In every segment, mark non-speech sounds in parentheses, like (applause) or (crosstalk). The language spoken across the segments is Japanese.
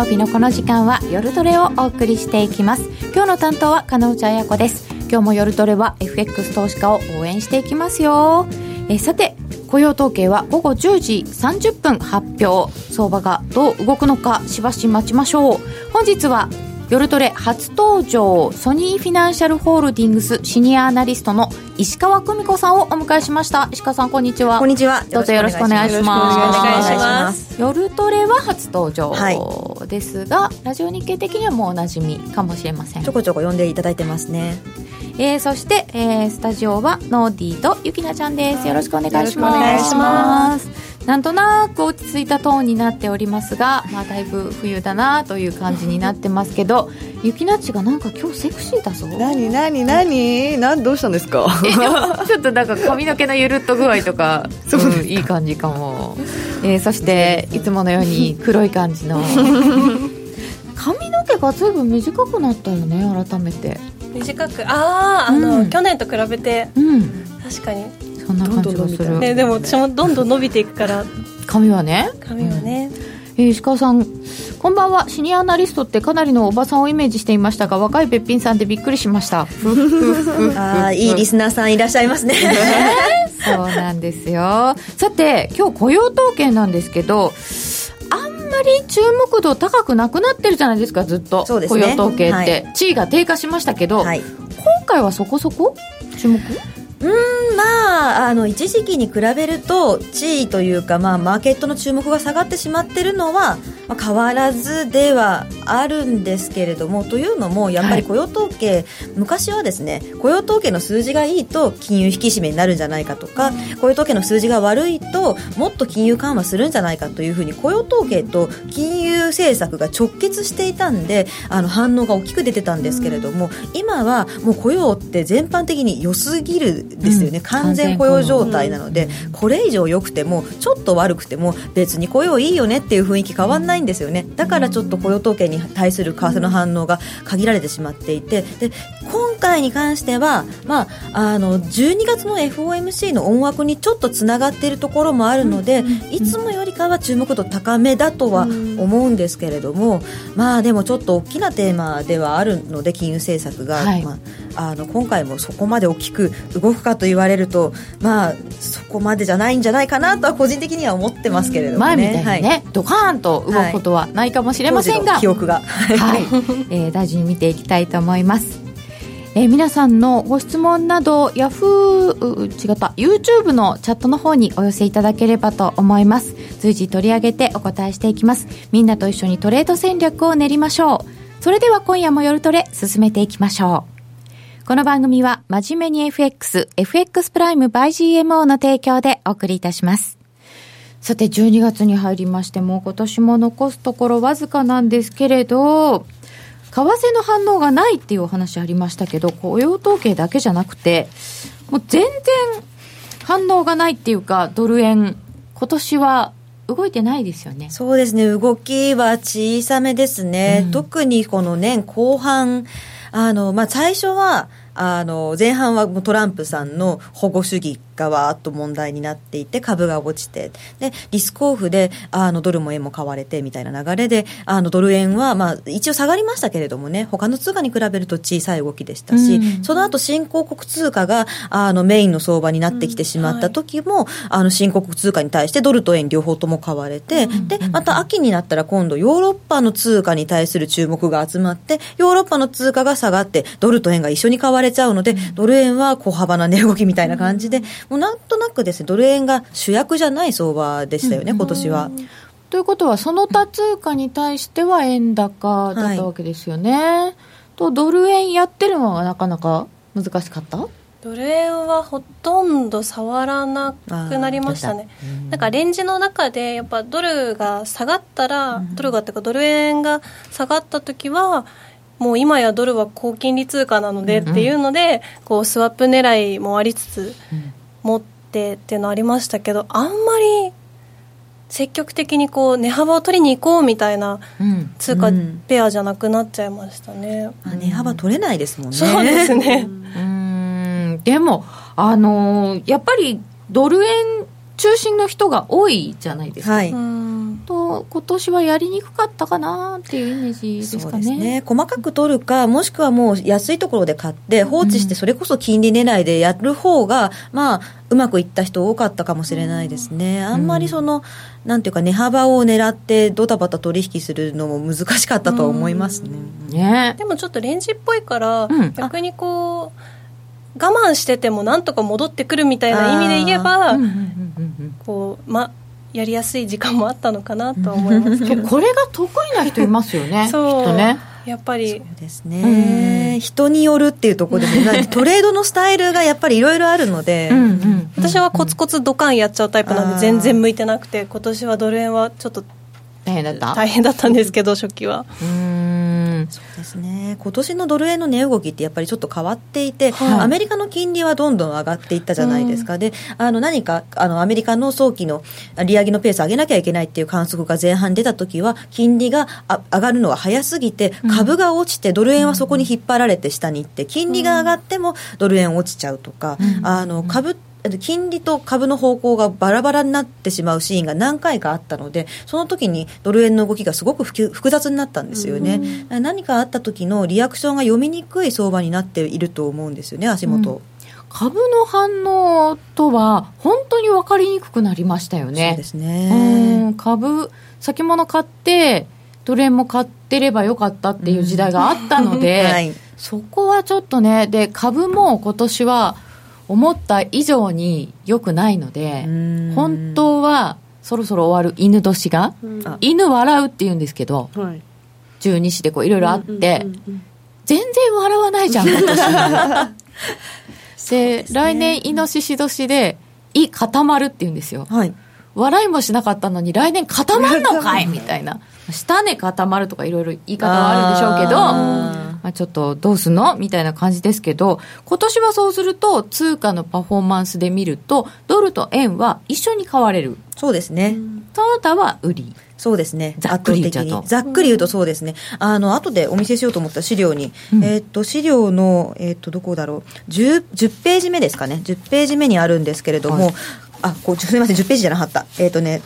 曜日のこの時間は夜トレをお送りしていきます。今日の担当は金内彩子です。今日も夜トレは FX 投資家を応援していきますよ。えさて雇用統計は午後10時30分発表。相場がどう動くのかしばし待ちましょう。本日は夜トレ初登場ソニーフィナンシャルホールディングスシニアアナリストの石川久美子さんをお迎えしました。石川さんこんにちは。こんにちは。どうぞよろしくお願いします。お願いします。夜トレは初登場ですが、はい、ラジオ日経的にはもうおなじみかもしれません。ちょこちょこ呼んでいただいてますね。えー、そして、えー、スタジオはノーディーとゆきなちゃんです。よろしくお願いします。お願いしますなんとなく落ち着いたトーンになっておりますが、まあ、だいぶ冬だなという感じになってますけどゆきなちがなんか今日セクシーだぞ。何何何？何どうしたんですか？(laughs) ちょっとなんか髪の毛のゆるっと具合とか、うん、いい感じかも、えー、そしていつものように黒い感じの。髪の毛がずいぶん短くなったよね改めて。短く。あああの、うん、去年と比べて、うん、確かにそんな感じがする。ね、でも私もどんどん伸びていくから。髪はね。髪はね、うん、えー、石川さん。こんばんは。シニアアナリストってかなりのおばさんをイメージしていましたが若いべっぴんさんでびっくりしました。(laughs) ああいいリスナーさんいらっしゃいますね。(laughs) そうなんですよ。さて今日雇用統計なんですけどあんまり注目度高くなくなってるじゃないですかずっと、ね、雇用統計って、はい、地位が低下しましたけど、はい、今回はそこそこ？注目？うんまああの一時期に比べると地位というか、まあ、マーケットの注目が下がってしまってるのは、まあ、変わらずではあるんですけれどもというのもやっぱり雇用統計、はい、昔はですね雇用統計の数字がいいと金融引き締めになるんじゃないかとか雇用統計の数字が悪いともっと金融緩和するんじゃないかというふうに雇用統計と金融政策が直結していたんであの反応が大きく出てたんですけれども今はもう雇用って全般的に良すぎるですよね、うん、完全雇用状態なので、これ以上良くてもちょっと悪くても別に雇用いいよねっていう雰囲気変わんないんですよね。だからちょっと雇用統計に対する為替の反応が限られてしまっていてで今回に関しては、まあ、あの12月の FOMC の思惑にちょっとつながっているところもあるので、いつもよりかは注目度高めだとは思うんですけれども、まあでもちょっと大きなテーマではあるので金融政策が、はい、まあ、あの今回もそこまで大きく動くかと言われると、まあ、そこまでじゃないんじゃないかなとは個人的には思ってますけれども、ね、前みたいにね、はい、ドカーンと動くことはないかもしれませんが、はい、記憶が、はい。(laughs) えー、大事に見ていきたいと思います。えー、皆さんのご質問などヤフー違った YouTube のチャットの方にお寄せいただければと思います。随時取り上げてお答えしていきます。みんなと一緒にトレード戦略を練りましょう。それでは今夜も夜トレ進めていきましょう。この番組は真面目に FX FX プライム by GMO の提供でお送りいたしますさて12月に入りましても今年も残すところわずかなんですけれど為替の反応がないっていうお話ありましたけど、雇用統計だけじゃなくて、もう全然反応がないっていうか、ドル円、今年は動いてないですよね。そうですね。動きは小さめですね。うん、特にこの年後半、あの、まあ、最初は、あの、前半はトランプさんの保護主義がわーっと問題になっていて株が落ちてでリスクオフであのドルも円も買われてみたいな流れであのドル円は、まあ、一応下がりましたけれどもね他の通貨に比べると小さい動きでしたし、うん、その後新興国通貨があのメインの相場になってきてしまった時も、うんはい、あの新興国通貨に対してドルと円両方とも買われて、うん、でまた秋になったら今度ヨーロッパの通貨に対する注目が集まってヨーロッパの通貨が下がってドルと円が一緒に買われちゃうのでドル円は小幅な値動きみたいな感じでもうなんとなくですね、ドル円が主役じゃない相場でしたよね、今年は。ということは、その他通貨に対しては円高だったわけですよね。はい、と、ドル円やってるのはなかなか難しかった？ドル円はほとんど触らなくなりましたね、なんかレンジの中で、やっぱドルが下がったら、うん、ドルがっていうか、ドル円が下がった時は、もう今やドルは高金利通貨なのでっていうので、うん。うん、こうスワップ狙いもありつつ、持ってっていうのありましたけど、あんまり積極的にこう値幅を取りに行こうみたいな通貨ペアじゃなくなっちゃいましたね、うん、値幅取れないですもんね。そうですね。うん。でもあのー、やっぱりドル円中心の人が多いじゃないですか、はい、と今年はやりにくかったかなっていうイメージですかね。ね。細かく取るかもしくはもう安いところで買って放置してそれこそ金利狙いでやる方が、まあうまくいった人多かったかもしれないですね、あんまりその、なんていうか、値幅を狙ってドタバタ取引するのも難しかったと思いますね。ね。でもちょっとレンジっぽいから、うん、逆にこう、我慢しててもなんとか戻ってくるみたいな意味で言えば、こう、ま、やりやすい時間もあったのかなと思いますけど。(laughs) これが得意な人いますよね (laughs) そう。きっとね。やっぱり。そうですね、うん、人によるっていうところでねトレードのスタイルがやっぱりいろいろあるのでうん、私はコツコツドカンやっちゃうタイプなんで全然向いてなくて今年はドル円はちょっと大変だった？大変だったんですけど初期は。うんそうですね。今年のドル円の値動きってやっぱりちょっと変わっていて、はい、アメリカの金利はどんどん上がっていったじゃないですか、であの何かあのアメリカの早期の利上げのペース上げなきゃいけないっていう観測が前半出た時は金利があ上がるのは早すぎて株が落ちてドル円はそこに引っ張られて下に行って金利が上がってもドル円落ちちゃうとか、あの株って金利と株の方向がバラバラになってしまうシーンが何回かあったので、その時にドル円の動きがすごく複雑になったんですよね。何かあった時のリアクションが読みにくい相場になっていると思うんですよね、足元。うん株の反応とは本当に分かりにくくなりましたよね。そうですね。株先物買ってドル円も買ってればよかったっていう時代があったので、はい、そこはちょっとねで株も今年は思った以上に良くないので本当はそろそろ終わる犬年が、うん、犬笑うって言うんですけど、はい、十二支でこういろいろあって、全然笑わないじゃん今年 (laughs) で、ね、来年イノシシ年で「い固まる」って言うんですよ、はい、笑いもしなかったのに来年固まるのかいみたいな下根固まるとかいろいろ言い方はあるんでしょうけどまあ、ちょっとどうすんの？みたいな感じですけど、今年はそうすると、通貨のパフォーマンスで見ると、ドルと円は一緒に買われる。そうですね。その他は売り。そうですね。ざっくり言うと。ざっくり言うとそうですね。あの、後でお見せしようと思った資料に、うん、えっ、と、資料の、えっ、ー、と、どこだろう。10、10ページ目ですかね。10ページ目にあるんですけれども、はい、あ、こう、すみません、10ページじゃなかった。えっ、ー、とね、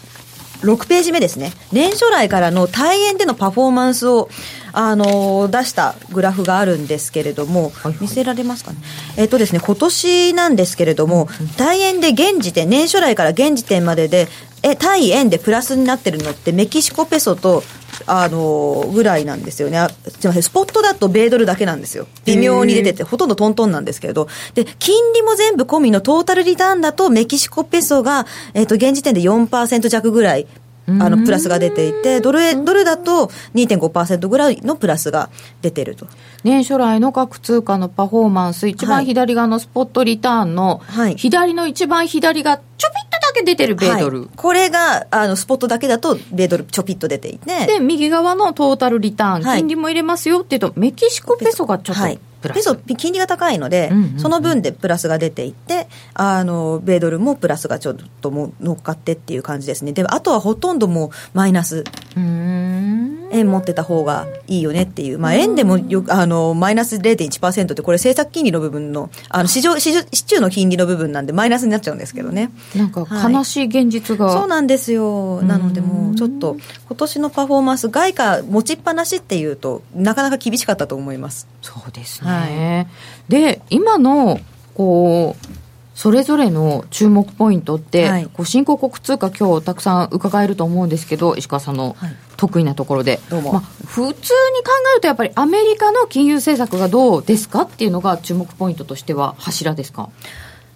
6ページ目ですね。年初来からの対円でのパフォーマンスを、あの出したグラフがあるんですけれども、見せられますかね？えっ、とですね、今年なんですけれども、対円で現時点、年初来から現時点までで、え、対円でプラスになってるのってメキシコペソとあのぐらいなんですよね。すみません、スポットだと米ドルだけなんですよ。微妙に出てて、ほとんどトントンなんですけれど。で、金利も全部込みのトータルリターンだと、メキシコペソが、えっ、ー、と、現時点で4%弱ぐらいあのプラスが出ていて、ドルドルだと2.5%ぐらいのプラスが出てると。年初来の各通貨のパフォーマンス、一番左側のスポットリターンの、左の一番左がちょぴっとだけ出てる米ドル。はい、これがあのスポットだけだと米ドルちょぴっと出ていて。で、右側のトータルリターン、金利も入れますよっていうと、メキシコペソがちょっと。はいペソ、金利が高いので、うんうんうん、その分でプラスが出ていって、あの、米ドルもプラスがちょっとも乗っかってっていう感じですね。で、あとはほとんどもうマイナス。円持ってた方がいいよねっていう。まあ、円でもよ、あの、マイナス0.1%って、これ政策金利の部分の、あの、市場、市中の金利の部分なんでマイナスになっちゃうんですけどね。なんか悲しい現実が。はい、そうなんですよ。なのでもう、ちょっと、今年のパフォーマンス、外貨持ちっぱなしっていうと、なかなか厳しかったと思います。そうですね。はい、で今のこうそれぞれの注目ポイントって、はい、こう新興国通貨今日たくさん伺えると思うんですけど石川さんの得意なところで、はい、まあ、普通に考えるとやっぱりアメリカの金融政策がどうですかっていうのが注目ポイントとしては柱ですか？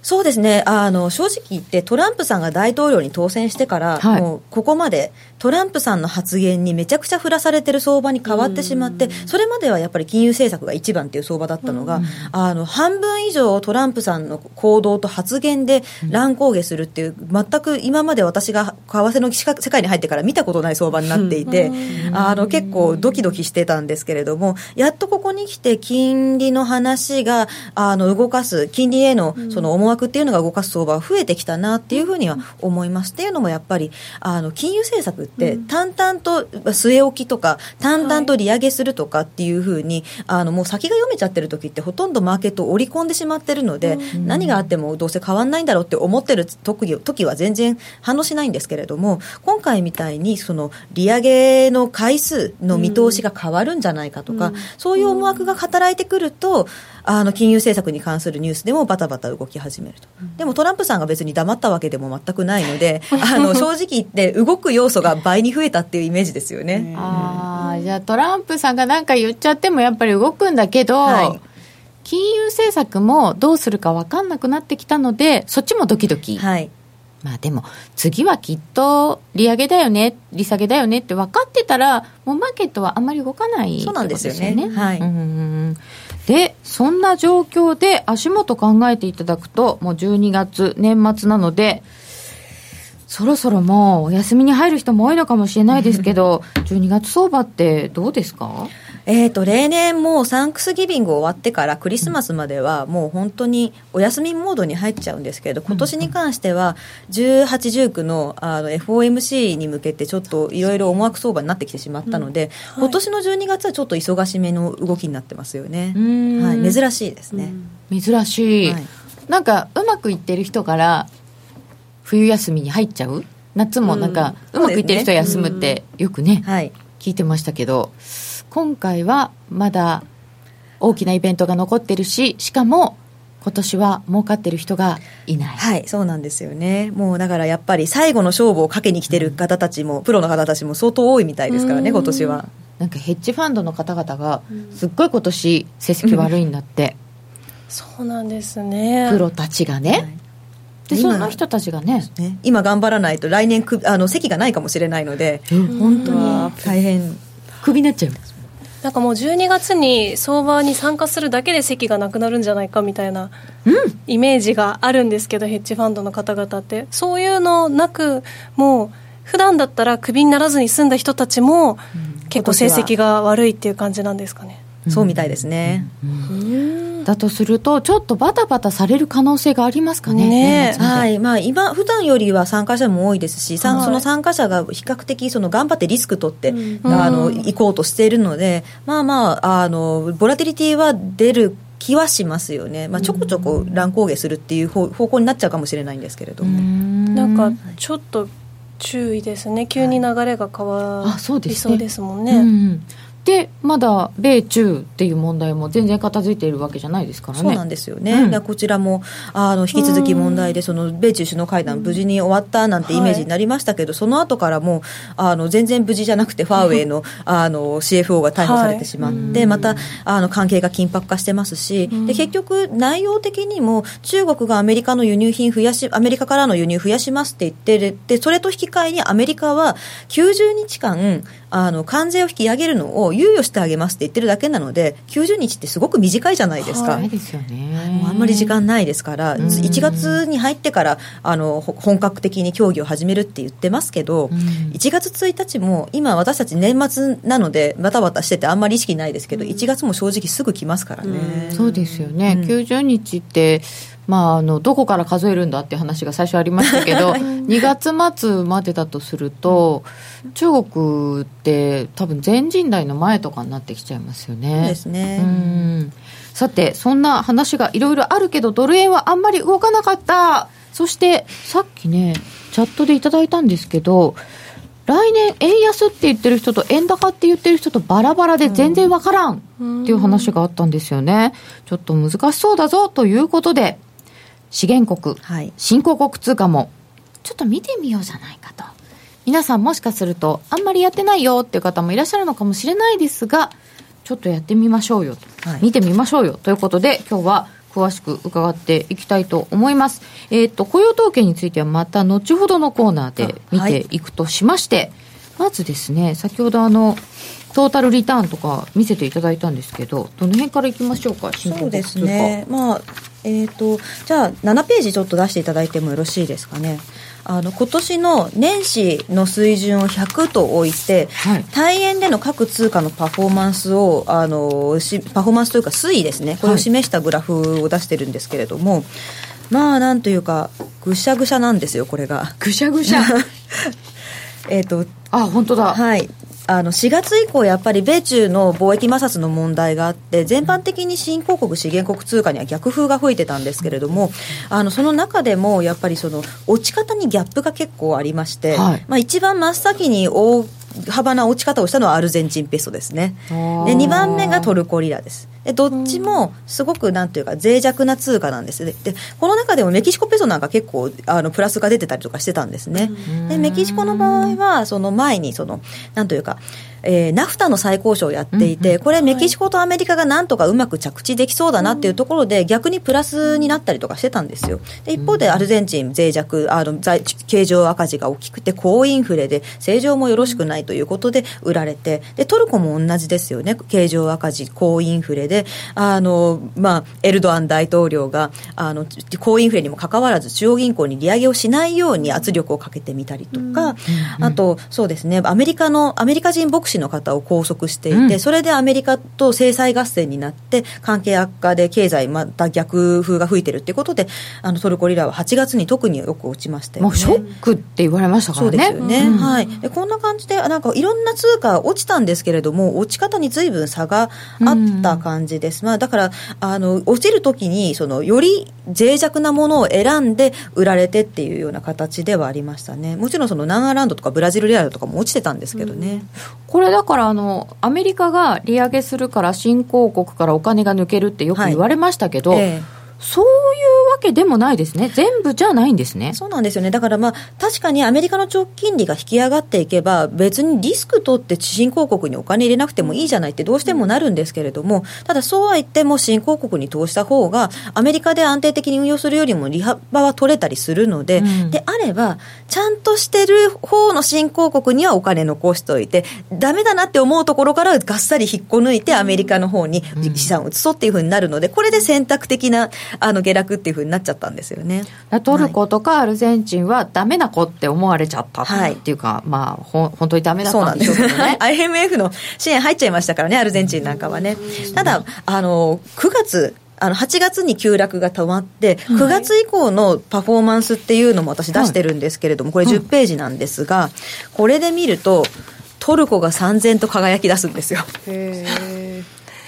そうですね。あの正直言ってトランプさんが大統領に当選してから、はい、もうここまでトランプさんの発言にめちゃくちゃ振らされてる相場に変わってしまって、それまではやっぱり金融政策が一番っていう相場だったのが、あの半分以上トランプさんの行動と発言で乱高下するっていう、全く今まで私が為替の世界に入ってから見たことない相場になっていて、あの結構ドキドキしてたんですけれども、やっとここに来て金利の話があの動かす、金利へのその思惑っていうのが動かす相場が増えてきたなっていうふうには思います。っていうのもやっぱりあの金融政策て、うん、淡々と据え置きとか淡々と利上げするとかっていうふうに、はい、あのもう先が読めちゃってる時ってほとんどマーケットを織り込んでしまってるので、うん、何があってもどうせ変わんないんだろうって思ってる時時は全然反応しないんですけれども今回みたいにその利上げの回数の見通しが変わるんじゃないかとか、うん、そういう思惑が働いてくるとあの金融政策に関するニュースでもバタバタ動き始めると、でもトランプさんが別に黙ったわけでも全くないので (laughs) あの正直言って動く要素が倍に増えたっていうイメージですよね。ああじゃあトランプさんが何か言っちゃってもやっぱり動くんだけど、はい、金融政策もどうするか分かんなくなってきたのでそっちもドキドキ。はい。まあでも次はきっと利上げだよね利下げだよねって分かってたらもうマーケットはあんまり動かない、そうなんですよね。はい、うんでそんな状況で足元考えていただくともう12月年末なのでそろそろもうお休みに入る人も多いのかもしれないですけど (laughs) 12月相場ってどうですか？えーと、例年もうサンクスギビング終わってからクリスマスまではもう本当にお休みモードに入っちゃうんですけど今年に関しては18、19のあの FOMC に向けてちょっといろいろ思惑相場になってきてしまったので、うん。はい、今年の12月はちょっと忙しめの動きになってますよね、はい、珍しいですね。珍しい、はい、なんかうまくいってる人から冬休みに入っちゃう？夏もなんかうまくいってる人は休むってよくね、はい、聞いてましたけど今回はまだ大きなイベントが残ってるししかも今年は儲かってる人がいない。はいそうなんですよね。もうだからやっぱり最後の勝負をかけに来てる方たちも、うん、プロの方たちも相当多いみたいですからね今年は。なんかヘッジファンドの方々がすっごい今年成績悪いんだって、うん、そうなんですね。プロたちがね、はい。でそんな人たちがね。ね今頑張らないと来年くあの席がないかもしれないので、うん、本当に。大変。クビになっちゃうなんかもう12月に相場に参加するだけで席がなくなるんじゃないかみたいなイメージがあるんですけど、ヘッジファンドの方々って。そういうのなくもう普段だったらクビにならずに済んだ人たちも結構成績が悪いっていう感じなんですかね、そうみたいですね、うん。だとすると、ちょっとバタバタされる可能性がありますかね、ねはい。まあ、今、普段よりは参加者も多いですし、はい、その参加者が比較的その頑張ってリスク取って、うん、あの行こうとしているので、まあまあ、あのボラティリティは出る気はしますよね、まあ、ちょこちょこ乱高下するっていう方向になっちゃうかもしれないんですけれども。なんかちょっと注意ですね、急に流れが変わりそうですもんね。はい、うんでまだ米中っていう問題も全然片付いているわけじゃないですからね。そうなんですよね、うん、こちらもあの引き続き問題でその米中首脳会談無事に終わったなんてイメージになりましたけど、はい、その後からもあの全然無事じゃなくてファーウェイのあの CFO が逮捕されてしまって、はい、またあの関係が緊迫化してますし、で結局内容的にも中国がアメリカの輸入品増やしアメリカからの輸入増やしますって言ってでそれと引き換えにアメリカは90日間あの関税を引き上げるのを猶予してあげますって言ってるだけなので90日ってすごく短いじゃないですか、はい、ですよね。あんまり時間ないですから1月に入ってからあの本格的に協議を始めるって言ってますけど1月1日も今私たち年末なのでバタバタしててあんまり意識ないですけど1月も正直すぐ来ますからね。そうですよね、うん、90日ってまあ、あのどこから数えるんだっていう話が最初ありましたけど (laughs) 2月末までだとすると中国って多分全人代の前とかになってきちゃいますよね。ですねうんさてそんな話がいろいろあるけどドル円はあんまり動かなかったそしてさっきねチャットでいただいたんですけど来年円安って言ってる人と円高って言ってる人とバラバラで全然わからんっていう話があったんですよね。ちょっと難しそうだぞということで資源国、はい、新興国通貨もちょっと見てみようじゃないかと。皆さんもしかするとあんまりやってないよっていう方もいらっしゃるのかもしれないですがちょっとやってみましょうよと、はい、見てみましょうよ。ということで今日は詳しく伺っていきたいと思います。えっ、ー、と、雇用統計についてはまた後ほどのコーナーで見ていくとしまして、はい、まずですね、先ほどあの、トータルリターンとか見せていただいたんですけど、どの辺からいきましょうか、そうですね。まあ、えーと、じゃあ7ページちょっと出していただいてもよろしいですかね。あの今年の年始の水準を100と置いて、はい、対円での各通貨のパフォーマンスをあのしパフォーマンスというか推移ですね。これを示したグラフを出してるんですけれども、はい、まあなんというかぐしゃぐしゃなんですよこれが。ぐしゃぐしゃ。(laughs) えっ、ー、とあ本当だ。はいあの4月以降、やっぱり米中の貿易摩擦の問題があって、全般的に新興国、資源国通貨には逆風が吹いてたんですけれども、あのその中でもやっぱりその落ち方にギャップが結構ありまして、はい、まあ、一番真っ先に大幅な落ち方をしたのはアルゼンチンペソですね。で2番目がトルコリラです。でどっちもすごくなんていうか脆弱な通貨なんです。ででこの中でもメキシコペソなんか結構あのプラスが出てたりとかしてたんですね。でメキシコの場合はその前にそのなんというかえー、ナフタの再交渉をやっていて、これ、メキシコとアメリカがなんとかうまく着地できそうだなっていうところで、逆にプラスになったりとかしてたんですよ。で一方で、アルゼンチン、脆弱、あの経常赤字が大きくて、高インフレで、正常もよろしくないということで売られて、でトルコも同じですよね、経常赤字、高インフレで、あの、まあ、エルドアン大統領が、あの、高インフレにもかかわらず、中央銀行に利上げをしないように圧力をかけてみたりとか、あと、そうですね、アメリカの、アメリカ人牧師の方を拘束していて、うん、それでアメリカと制裁合戦になって、関係悪化で経済また逆風が吹いてるっていうことで、あのトルコリラは8月に特によく落ちましたよね。もうショックって言われましたからね。そうですよね。うん、はい。で、こんな感じで、なんかいろんな通貨落ちたんですけれども、落ち方に随分差があった感じです。うん、まあ、だから、あの、落ちるときに、その、より脆弱なものを選んで売られてっていうような形ではありましたね。もちろんその、ナンアランドとかブラジルレアルとかも落ちてたんですけどね。これだからあの、アメリカが利上げするから新興国からお金が抜けるってよく言われましたけど、はいええそういうわけでもないですね、全部じゃないんですね。そうなんですよね、だからまあ、確かにアメリカの長期金利が引き上がっていけば、別にリスク取って新興国にお金入れなくてもいいじゃないってどうしてもなるんですけれども、ただそうは言っても新興国に投資した方が、アメリカで安定的に運用するよりも利幅は取れたりするので、うん、であれば、ちゃんとしてる方の新興国にはお金残しておいて、だめだなって思うところからがっさり引っこ抜いて、アメリカの方に資産を移そうっていうふうになるので、これで選択的なあの下落っていうふうになっちゃったんですよね。トルコとかアルゼンチンはダメな子って思われちゃったっていうか、はい、まあほ本当にダメだったんでしょうけどね。IMF (laughs) の支援入っちゃいましたからね、アルゼンチンなんかはね。ただあの9月あの8月に急落が止まって、9月以降のパフォーマンスっていうのも私出してるんですけれども、これ10ページなんですが、これで見ると、トルコが三千と輝き出すんですよ。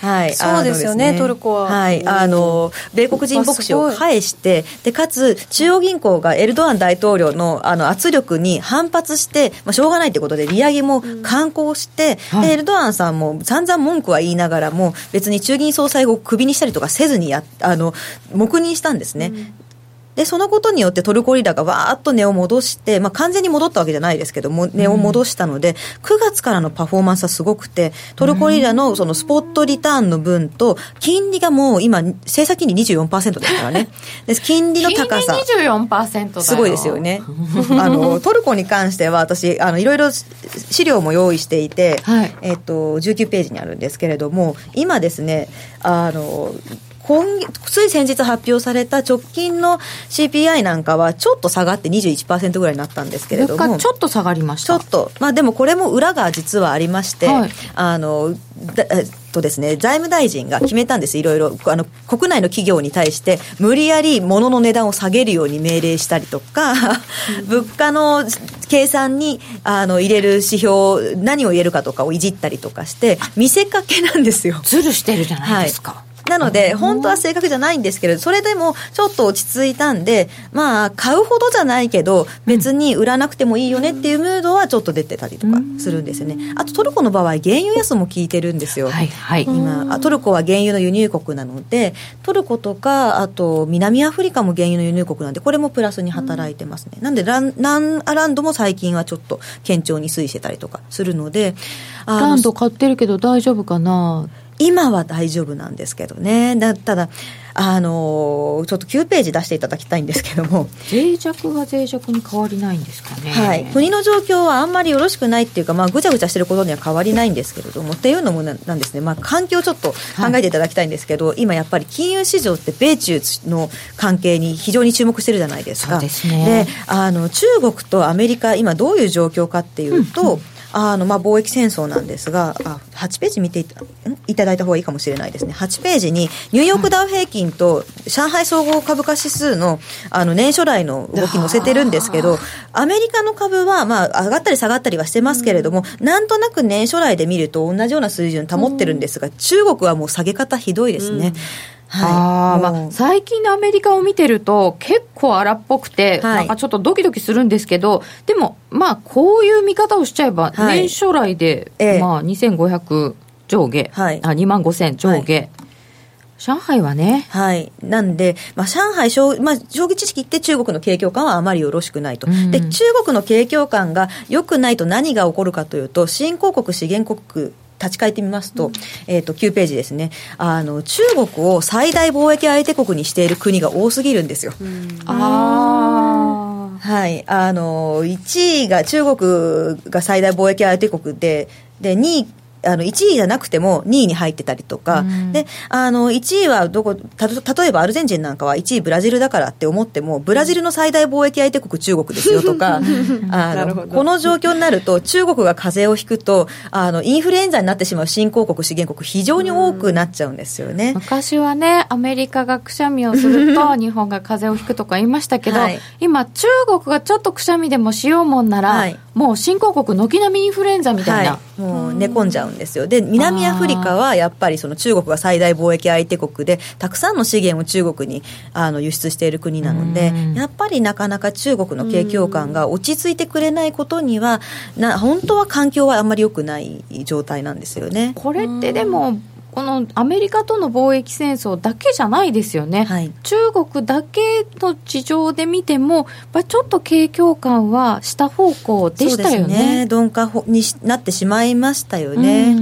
はい、そうですよね、ね、トルコは。はい、あの米国人牧師を返して、でかつ中央銀行がエルドアン大統領のあの圧力に反発して、まあ、しょうがないということで、利上げも敢行して、うん、でエルドアンさんも散々文句は言いながらも、別に中銀総裁をクビにしたりとかせずにやあの黙認したんですね。うんで、そのことによってトルコリラがわーっと値を戻して、まあ、完全に戻ったわけじゃないですけども、値を戻したので、9月からのパフォーマンスはすごくて、トルコリラのそのスポットリターンの分と、金利がもう今、政策金利24%ですからね。(laughs) で金利の高さ。金利24%だすごいですよね。(laughs) あの、トルコに関しては私、あの、いろいろ資料も用意していて、はい、えっと、19ページにあるんですけれども、今ですね、あの、今つい先日発表された直近の CPI なんかはちょっと下がって21%ぐらいになったんですけれどもちょっと下がりましたちょっとまあでもこれも裏が実はありまして、はい、あのとですね、財務大臣が決めたんです、いろいろ。あの、国内の企業に対して、無理やり物の値段を下げるように命令したりとか、物価の計算に、あの、入れる指標、何を入れるかとかをいじったりとかして、見せかけなんですよ。ずるしてるじゃないですか。はいなので、本当は正確じゃないんですけれど、それでもちょっと落ち着いたんで、まあ、買うほどじゃないけど、別に売らなくてもいいよねっていうムードはちょっと出てたりとかするんですよね。あとトルコの場合、原油安も効いてるんですよ。はい、はい。今、トルコは原油の輸入国なので、トルコとか、あと南アフリカも原油の輸入国なんで、これもプラスに働いてますね。なんでラン、ランアランドも最近はちょっと堅調に推移してたりとかするので、ランド買ってるけど大丈夫かな今は大丈夫なんですけどね。だただ、あのちょっと9ページ出していただきたいんですけども。脆弱が脆弱に変わりないんですかね、はい、国の状況はあんまりよろしくないっていうか、まあ、ぐちゃぐちゃしてることには変わりないんですけれどもっていうのもなんですね、まあ、環境をちょっと考えていただきたいんですけど、はい、今やっぱり金融市場って米中の関係に非常に注目してるじゃないですか。そうですね、であの中国とアメリカ今どういう状況かっていうと、うんうんあの、まあ、貿易戦争なんですが、あ、8ページ見ていたいただいた方がいいかもしれないですね。8ページに、ニューヨークダウ平均と上海総合株価指数の、あの、年初来の動き載せてるんですけど、アメリカの株は、まあ、上がったり下がったりはしてますけれども、うん、なんとなく年初来で見ると同じような水準保ってるんですが、うん、中国はもう下げ方ひどいですね。うんはい、あまあ、最近のアメリカを見てると結構荒っぽくて、はい、なんかちょっとドキドキするんですけどでもまあこういう見方をしちゃえば、年初来で、ええ、まあ2500上下、はい、あ2万5000上下、はい。上海はね。はい。なんで、まあ、上海、まあ、将棋知識って中国の景況感はあまりよろしくないと。うん、で、中国の景況感が良くないと何が起こるかというと、新興国、資源国立ち返ってみますと、うん、えっ、ー、と、9ページですね。あの、中国を最大貿易相手国にしている国が多すぎるんですよ。ああ。はい。あの、1位が、中国が最大貿易相手国で、で、2位あの1位じゃなくても2位に入ってたりとか、うん、であの1位はどこた例えばアルゼンチンなんかは1位ブラジルだからって思ってもブラジルの最大貿易相手国中国ですよとか。あのこの状況になると中国が風邪をひくとあのインフルエンザになってしまう新興国資源国非常に多くなっちゃうんですよね、昔はねアメリカがくしゃみをすると (laughs) 日本が風邪をひくとか言いましたけど、はい、今中国がちょっとくしゃみでもしようもんなら、はい、もう新興国軒並みインフルエンザみたいな、はい、もう寝込んじゃうんですよ。で南アフリカはやっぱりその中国が最大貿易相手国でたくさんの資源を中国にあの輸出している国なのでやっぱりなかなか中国の景況感が落ち着いてくれないことにはな本当は環境はあんまり良くない状態なんですよね。これってでもこのアメリカとの貿易戦争だけじゃないですよね、はい、中国だけの事情で見ても、やちょっと景況感は下方向でしたよね。ね鈍化になってしまいましたよね。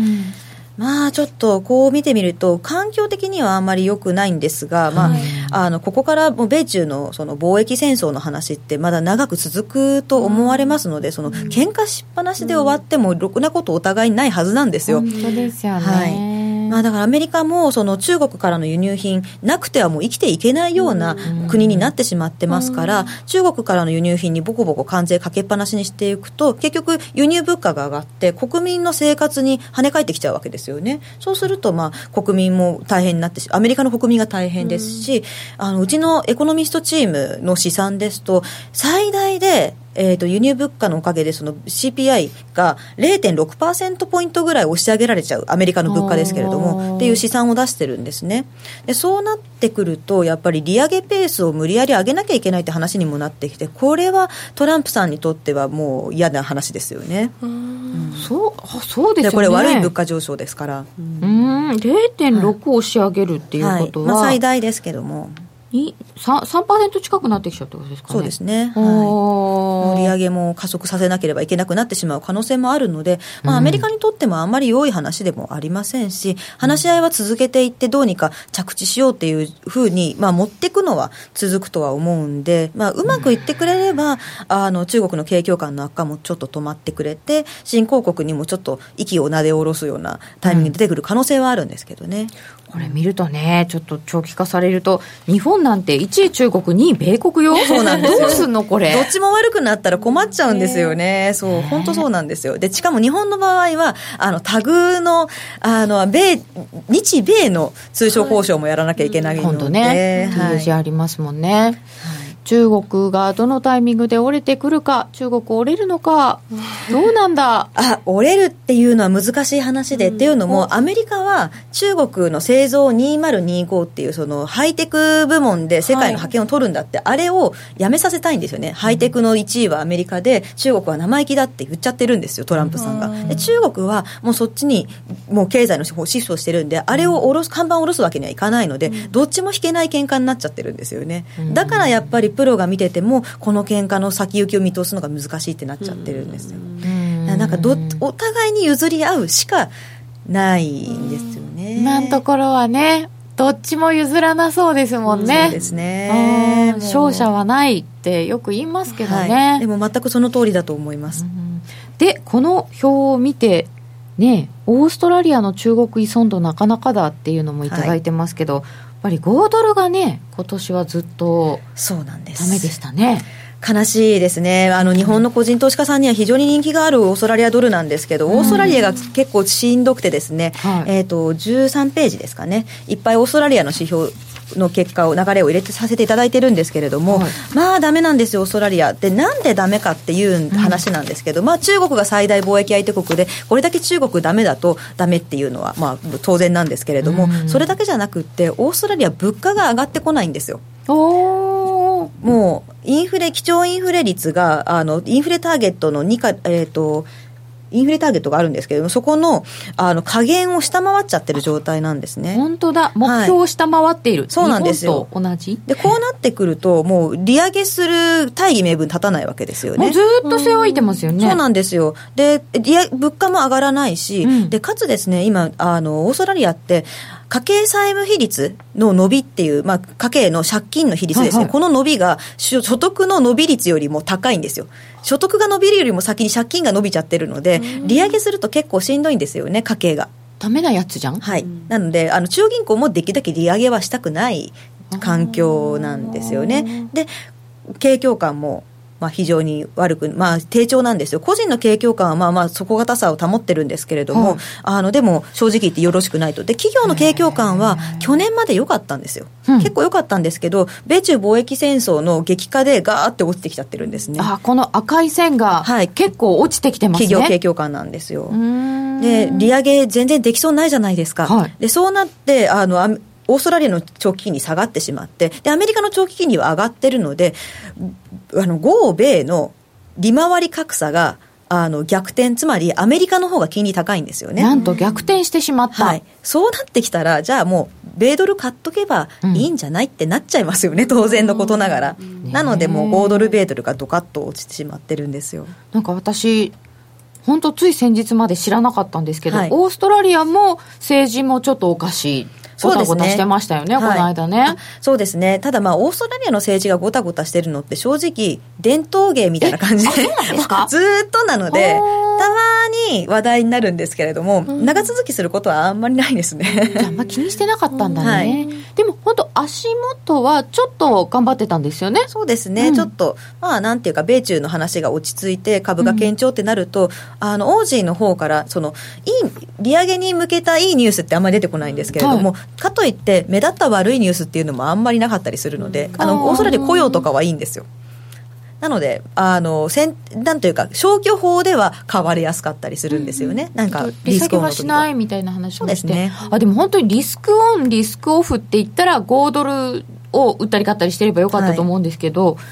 まあちょっとこう見てみると環境的にはあんまり良くないんですが、まあ、あのここからも米中のその貿易戦争の話ってまだ長く続くと思われますので、その喧嘩しっぱなしで終わってもろくなことお互いにないはずなんですよ。本当ですよね。はいまあ、だからアメリカもその中国からの輸入品なくてはもう生きていけないような国になってしまってますから、中国からの輸入品にボコボコ関税かけっぱなしにしていくと結局輸入物価が上がって国民の生活に跳ね返ってきちゃうわけですよね。そうするとまあ国民も大変になってアメリカの国民が大変ですし、あのうちのエコノミストチームの試算ですと最大でえーと、輸入物価のおかげでその CPI が0.6%ポイントぐらい押し上げられちゃうアメリカの物価ですけれどもっていう試算を出してるんですね。でそうなってくるとやっぱり利上げペースを無理やり上げなきゃいけないって話にもなってきてこれはトランプさんにとってはもう嫌な話ですよね。うん、そうあそうですよね。これ悪い物価上昇ですから。うん。0.6押し上げるっていうことは、はい。まあ、最大ですけども。3%, 3近くなってきちゃうってことですかね。そうですね。はい。利上げも加速させなければいけなくなってしまう可能性もあるので、まあ、アメリカにとってもあんまり良い話でもありませんし、話し合いは続けていってどうにか着地しようっていうふうに、まあ、持っていくのは続くとは思うんで、まあ、うまくいってくれれば、あの、中国の景況感の悪化もちょっと止まってくれて、新興国にもちょっと息をなで下ろすようなタイミングで出てくる可能性はあるんですけどね。これ見るとね、ちょっと長期化されると、日本なんて1位中国、2位米国よ。そうなんですどうすんのこれ？どっちも悪くなったら困っちゃうんですよね。そう、本当そうなんですよ。で、しかも日本の場合は、あの、タグの、あの、米、日米の通商交渉もやらなきゃいけないので。今度ね、はい、ありますもんね。はい中国がどのタイミングで折れてくるか、中国折れるのか、どうなんだ？あ、折れるっていうのは難しい話で、うん、っていうのも、アメリカは中国の製造2025っていうそのハイテク部門で世界の覇権を取るんだって、はい、あれをやめさせたいんですよね。ハイテクの1位はアメリカで、中国は生意気だって言っちゃってるんですよ、トランプさんが。で中国はもうそっちにもう経済のシフトしてるんで、あれを下ろす、看板を下ろすわけにはいかないので、どっちも引けない喧嘩になっちゃってるんですよね。だからやっぱりプロが見ててもこの喧嘩の先行きを見通すのが難しいってなっちゃってるんですよ。なんかどお互いに譲り合うしかないんですよね。今のところはねどっちも譲らなそうですもんね。そうですね。勝者はないってよく言いますけどね。はい、でも全くその通りだと思います。で、この表を見て、ね、オーストラリアの中国依存度なかなかだっていうのも頂いてますけど、はいぱり5ドルがね今年はずっとそうなんです。ダメでしたね。悲しいですね。あの日本の個人投資家さんには非常に人気があるオーストラリアドルなんですけど、オーストラリアが結構しんどくてですね、はい、えーと、13ページですかね。いっぱいオーストラリアの指標の結果を流れを入れてさせていただいてるんですけれども、はい、まあだめなんですよオーストラリア。でなんでだめかっていう話なんですけど、うん、まあ中国が最大貿易相手国でこれだけ中国だめだとだめっていうのはまあ当然なんですけれども、うん、それだけじゃなくってオーストラリア物価が上がってこないんですよ。もうインフレ基調インフレ率があのインフレターゲットの2かえっ、ー、とインフレターゲットがあるんですけれども、そこのあの加減を下回っちゃってる状態なんですね。本当だ、目標を下回っている、はい、そうなんですよ。同じ？で、こうなってくると、もう利上げする大義名分立たないわけですよね。もうずっと背負いてますよね。そうなんですよ。で、物価も上がらないし、うん、で、かつですね、今、あの、オーストラリアって、家計債務比率の伸びっていう、まあ、家計の借金の比率ですね、はいはい、この伸びが所得の伸び率よりも高いんですよ。所得が伸びるよりも先に借金が伸びちゃってるので、利上げすると結構しんどいんですよね、家計が。ダメなやつじゃん？はい。なので、あの、中央銀行もできるだけ利上げはしたくない環境なんですよね。で、景況感もまあ、非常に悪く、まあ、低調なんですよ、個人の景況感はまあまあ底堅さを保ってるんですけれども、はい、あのでも正直言ってよろしくないと、で企業の景況感は去年まで良かったんですよ、結構良かったんですけど、米中貿易戦争の激化でガーって落ちてきちゃってるんですね。あこの赤い線が、はい、結構落ちてきてますね。企業景況感なんですよ。で、利上げ全然できそうないじゃないですか。はい、でそうなってあのオーストラリアの長期金利下がってしまって、で、アメリカの長期金利は上がってるので、あの、豪米の利回り格差が、あの逆転、つまりアメリカの方が金利高いんですよね。なんと逆転してしまった。はい。そうなってきたら、じゃあもう、米ドル買っとけばいいんじゃない、ってなっちゃいますよね、当然のことながら。なので、もう5ドル、米ドルがドカッと落ちてしまってるんですよ。なんか私、本当つい先日まで知らなかったんですけど、はい、オーストラリアも政治もちょっとおかしい。ごたごたしてましたよね、この間ね。そうですね。ただまあ、オーストラリアの政治がごたごたしてるのって、正直、伝統芸みたいな感じで、ずっ (laughs) となので、たまに話題になるんですけれども、長続きすることはあんまりないですね。あんま気にしてなかったんだね。はい、でも、本当足元はちょっと頑張ってたんですよね。そうですね。うん、ちょっと、まあ、なんていうか、米中の話が落ち着いて、株が堅調ってなると、うん、あの、オージーの方から、その、いい、利上げに向けたいいニュースってあんまり出てこないんですけれども、はいかといって目立った悪いニュースっていうのもあんまりなかったりするので、あのオーストラリア雇用とかはいいんですよ。なので、あの、せん、なんというか、消去法では買われやすかったりするんですよね。うん、なんか、リスクはしないみたいな話もして。ですね。あ、でも本当にリスクオン、リスクオフって言ったら、5ドルを売ったり買ったりしてればよかったと思うんですけど、はい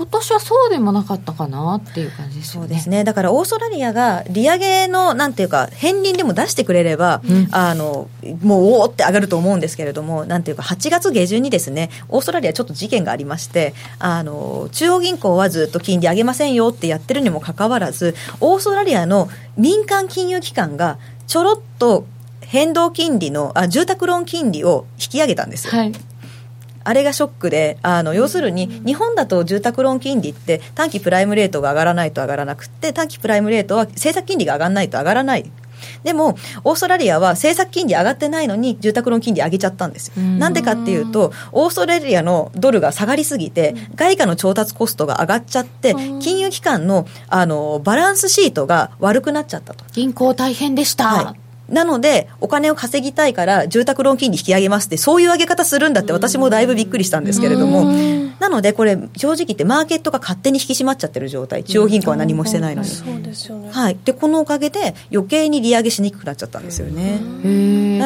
今年はそうでもなかったかなっていう感じですね。そうですね。だからオーストラリアが利上げのなんていうか返輪でも出してくれれば、うん、あのもうおおって上がると思うんですけれども、なんていうか8月下旬にですね、オーストラリアちょっと事件がありまして、あの中央銀行はずっと金利上げませんよってやってるにもかかわらず、オーストラリアの民間金融機関がちょろっと変動金利のあ住宅ローン金利を引き上げたんですよ。はいあれがショックであの要するに日本だと住宅ローン金利って短期プライムレートが上がらないと上がらなくて短期プライムレートは政策金利が上がらないと上がらないでも、オーストラリアは政策金利上がってないのに、住宅ローン金利上げちゃったんですよ。なんでかっていうと、オーストラリアのドルが下がりすぎて、外貨の調達コストが上がっちゃって、金融機関のあのバランスシートが悪くなっちゃったと。銀行大変でした。はいなので、お金を稼ぎたいから、住宅ローン金利引き上げますって、そういう上げ方するんだって、私もだいぶびっくりしたんですけれども、なので、これ、正直言って、マーケットが勝手に引き締まっちゃってる状態、中央銀行は何もしてないのに。そうですよね。はい。で、このおかげで、余計に利上げしにくくなっちゃったんですよね。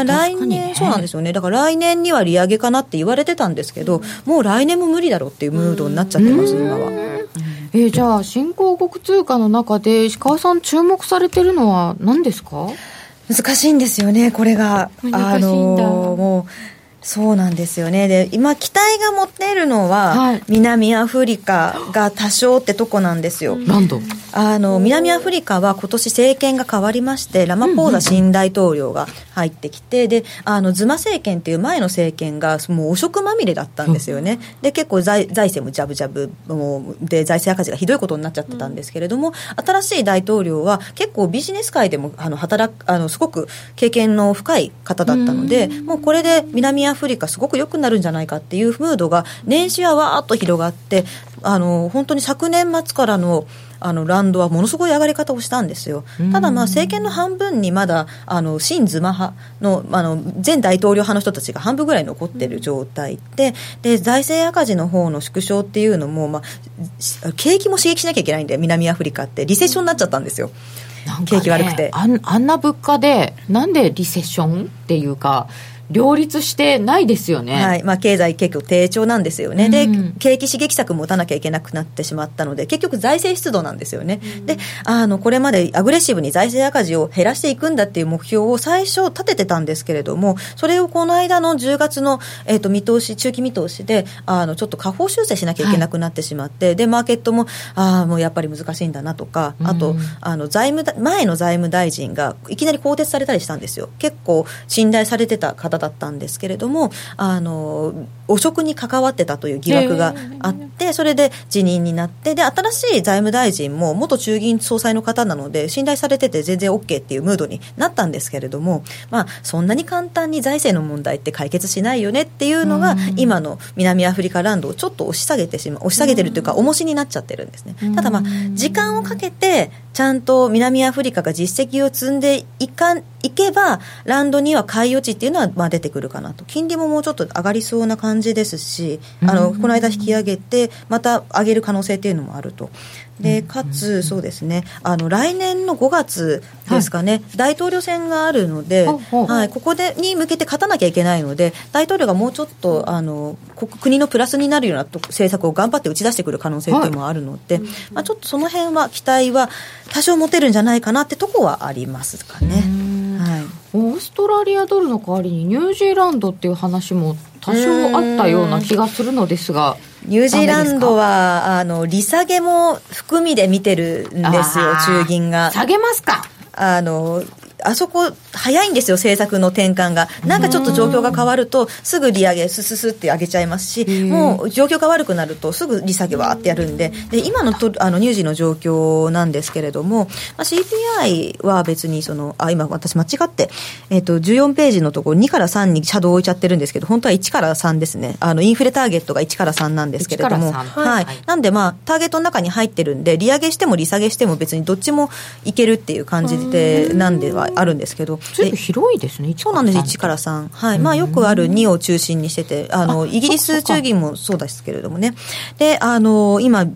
来年、そうなんですよね。だから来年には利上げかなって言われてたんですけど、もう来年も無理だろうっていうムードになっちゃってます、今は。えー、じゃあ、新興国通貨の中で、石川さん、注目されてるのは何ですか？難しいんですよね、これが。あのもうそうなんですよね。で、今期待が持っているのは、はい、南アフリカが多少ってとこなんですよ。あの、南アフリカは今年政権が変わりまして、ラマポーザ新大統領が入ってきて、で、あの、ズマ政権っていう前の政権が、もう汚職まみれだったんですよね。で、結構財財政もジャブジャブもで、財政赤字がひどいことになっちゃってたんですけれども、新しい大統領は結構ビジネス界でも、あの、働く、あの、すごく経験の深い方だったので、もうこれで南アフリカすごく良くなるんじゃないかっていうムードが年始はわーっと広がってあの本当に昨年末からのあのランドはものすごい上がり方をしたんですよ。ただ、まあ、政権の半分にまだ、あの、新ズマ派の、あの、前大統領派の人たちが半分ぐらい残ってる状態で、で、財政赤字の方の縮小っていうのも、まあ、景気も刺激しなきゃいけないんで、南アフリカって、リセッションになっちゃったんですよ。ね、景気悪くてあんな物価でなんでリセッションっていうか両立してないですよね、はい。まあ、経済結構低調なんですよね、うん、で景気刺激策も打たなきゃいけなくなってしまったので結局財政出動なんですよね、うん、であのこれまでアグレッシブに財政赤字を減らしていくんだっていう目標を最初立ててたんですけれどもそれをこの間の10月の、えーと、見通し中期見通しであのちょっと下方修正しなきゃいけなくなってしまって、はい、でマーケットもああもうやっぱり難しいんだなとかあと、うん、あの財務前の財務大臣がいきなり更迭されたりしたんですよ。結構信頼されてた方だったんですけれどもあの汚職に関わってたという疑惑があって、それで辞任になってで新しい財務大臣も元中銀総裁の方なので信頼されてて全然 OK っていうムードになったんですけれども、まあ、そんなに簡単に財政の問題って解決しないよねっていうのが、今の南アフリカランドをちょっと押し下げてしまう押し下げてるというか重しになっちゃってるんですね。ただまあ時間をかけてちゃんと南アフリカが実績を積んでいかいけば、ランドには買い落ちっていうのはまあ出てくるかなと、金利ももうちょっと上がりそうな感じですし、あのこの間引き上げて、また上げる可能性っていうのもあると。でかつ、そうですね。あの来年の5月ですかね、はい、大統領選があるので、はい、ここでに向けて勝たなきゃいけないので、大統領がもうちょっとあの国のプラスになるような政策を頑張って打ち出してくる可能性というのもあるので、はい、まあ、ちょっとその辺は期待は多少持てるんじゃないかなってとこはありますかね。はい、オーストラリアドルの代わりにニュージーランドっていう話も多少あったような気がするのですが。ニュージーランドは、あの、利下げも含みで見てるんですよ、中銀が。下げますかあの、あそこ、早いんですよ、政策の転換が。なんかちょっと状況が変わると、すぐ利上げ、すすすって上げちゃいますし、もう状況が悪くなると、すぐ利下げはってやるんで、で今のとあの乳児の状況なんですけれども、まあ、CPI は別にその、あ、今、私、間違って、えっ、ー、と、14ページのところ、2から3にシャドウ置いちゃってるんですけど、本当は1から3ですね。あのインフレターゲットが1から3なんですけれども、はい、なんで、まあ、ターゲットの中に入ってるんで、利上げしても利下げしても別にどっちもいけるっていう感じで、なんではあるんですけど、ずいぶん広いですね、そうなんです、1から3。はい。まあ、よくある2を中心にしてて、あの、イギリス中銀もそうですけれどもね。で、あの、今、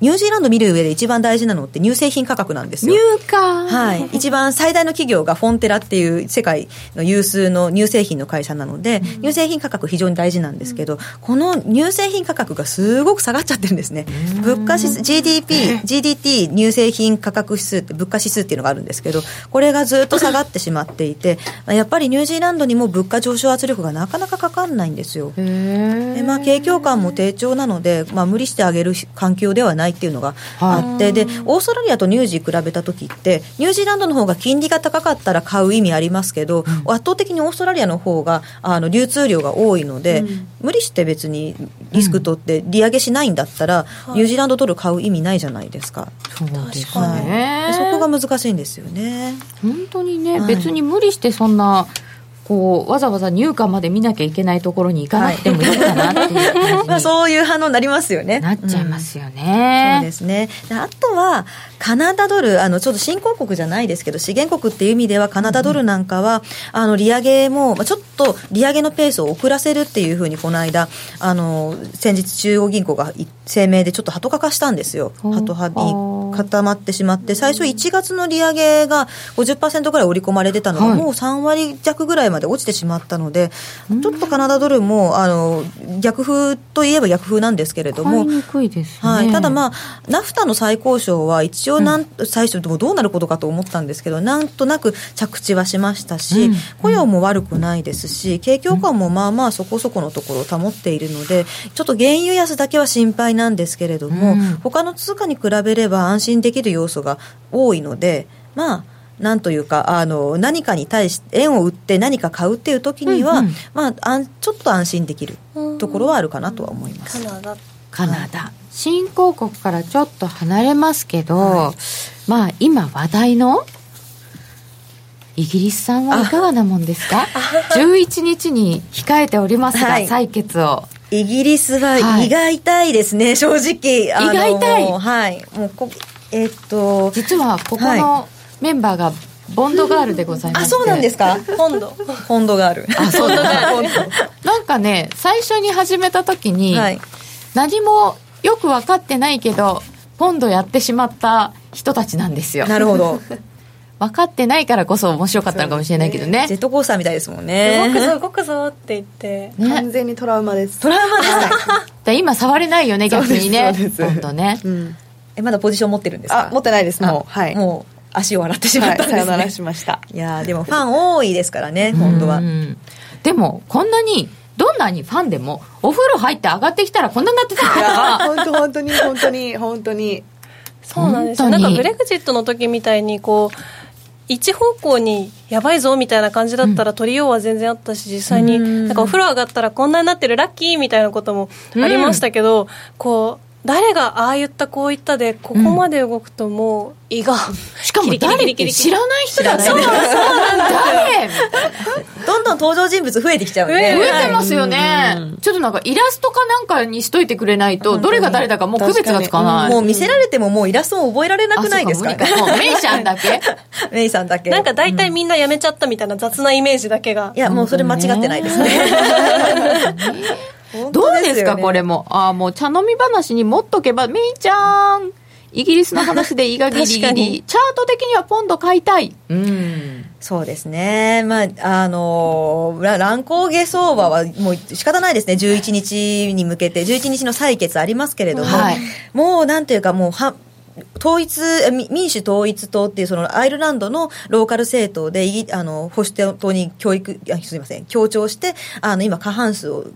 ニュージーランド見る上で一番大事なのって乳製品価格なんですよ。乳価はい。一番最大の企業がフォンテラっていう世界の有数の乳製品の会社なので、うん、乳製品価格非常に大事なんですけど、この乳製品価格がすごく下がっちゃってるんですね。物価指数、GDP、GDT 乳製品価格指数って物価指数っていうのがあるんですけど、これがずっと下がってしまっていて、やっぱりニュージーランドにも物価上昇圧力がなかなかかかんないんですよ。でまあ、景況感も低調なので、まあ、無理してあげる環境ではないっていうのがあって、でオーストラリアとニュージー比べた時ってニュージーランドの方が金利が高かったら買う意味ありますけど、うん、圧倒的にオーストラリアの方があの流通量が多いので、うん、無理して別にリスク取って利上げしないんだったら、うん、ニュージーランドドル買う意味ないじゃないですか。そうですね、はい、そこが難しいんですよね。本当にね、はい、別に無理してそんなこうわざわざ入管まで見なきゃいけないところに行かなくてもいいかなっていう感じまあ (laughs) そういう反応になりますよね。なっちゃいますよね、うん、そうですね。あとはカナダドルあのちょっと新興国じゃないですけど資源国っていう意味ではカナダドルなんかは、うん、あの利上げも、まあ、ちょっと利上げのペースを遅らせるっていうふうにこの間あの先日中央銀行が声明でちょっと鳩かかしたんですよ。鳩派に固まってしまって最初1月の利上げが50%ぐらい織り込まれてたのが、はい、もう3割弱ぐらいまで落ちてしまったので、ちょっとカナダドルもあの逆風といえば逆風なんですけれども、はい、ただ、まあ、ナフタの再交渉は一応なん、うん、最初どうなることかと思ったんですけど、なんとなく着地はしましたし、うん、雇用も悪くないですし、景況感もまあまあそこそこのところを保っているので、ちょっと原油安だけは心配なんですけれども、うん、他の通貨に比べれば安心できる要素が多いので、まあ、なんというかあの何かに対して円を売って何か買うっていう時には、うんうん、まあ、あんちょっと安心できるところはあるかなとは思います。カナダ。カナダ、新興国からちょっと離れますけど、はい、まあ今話題のイギリスさんはいかがなもんですか？11日に控えておりますが、はい、採決を。イギリスは胃が痛いですね、はい、正直。胃が痛い。はい。もうこ、えー、っと。実は、ここのメンバーが、ボンドガールでございます。(laughs) あ、そうなんですか？ポンド。ポンド。ガール。あ、そうだなんかね、最初に始めた時に、はい、何もよく分かってないけど、ポンドやってしまった人たちなんですよ。なるほど。(laughs) 分かってないからこそ面白かったのかもしれないけどね、ね、ジェットコースターみたいですもんね。動くぞ動くぞって言って、ね、完全にトラウマです。トラウマです (laughs) 今触れないよね逆にね。本当ね、うん、えまだポジション持ってるんですか？あ持ってないですもう。はい。もう足を洗ってしまったんです、ね、はい、さよならしました。いやでもファン多いですからね本当は。でもこんなにどんなにファンでもお風呂入って上がってきたらこんなになってた。から本当本当に本当に本当に。そうなんですよ。なんかブレグジットの時みたいにこう一方向にやばいぞみたいな感じだったら取りようは全然あったし実際になんかお風呂上がったらこんなになってるラッキーみたいなこともありましたけど、こう誰がああ言ったこう言ったでここまで動くともう胃が、しかも誰って知らない人だねそうそう誰？どんどん登場人物増えてきちゃうね。増えてますよね、ちょっとなんかイラストかなんかにしといてくれないとどれが誰だかもう区別がつかない、もう見せられてももうイラストも覚えられなくないですか？もうメイさんだけ？メイさんだけ。なんか大体みんなやめちゃったみたいな雑なイメージだけが。いやもうそれ間違ってないですね (laughs) どうですか、これも。ああ、もう茶飲み話に持っとけば、めいちゃん、イギリスの話で胃がギリギリ。チャート的にはポンド買いたい。うん。そうですね。まあ、あのー、乱高下相場はもう仕方ないですね。11日に向けて、11日の採決ありますけれども、はい、もうなんていうかもうは、統一、民主統一党っていうそのアイルランドのローカル政党で、あの、保守党に教育、すみません、強調して、あの、今過半数を、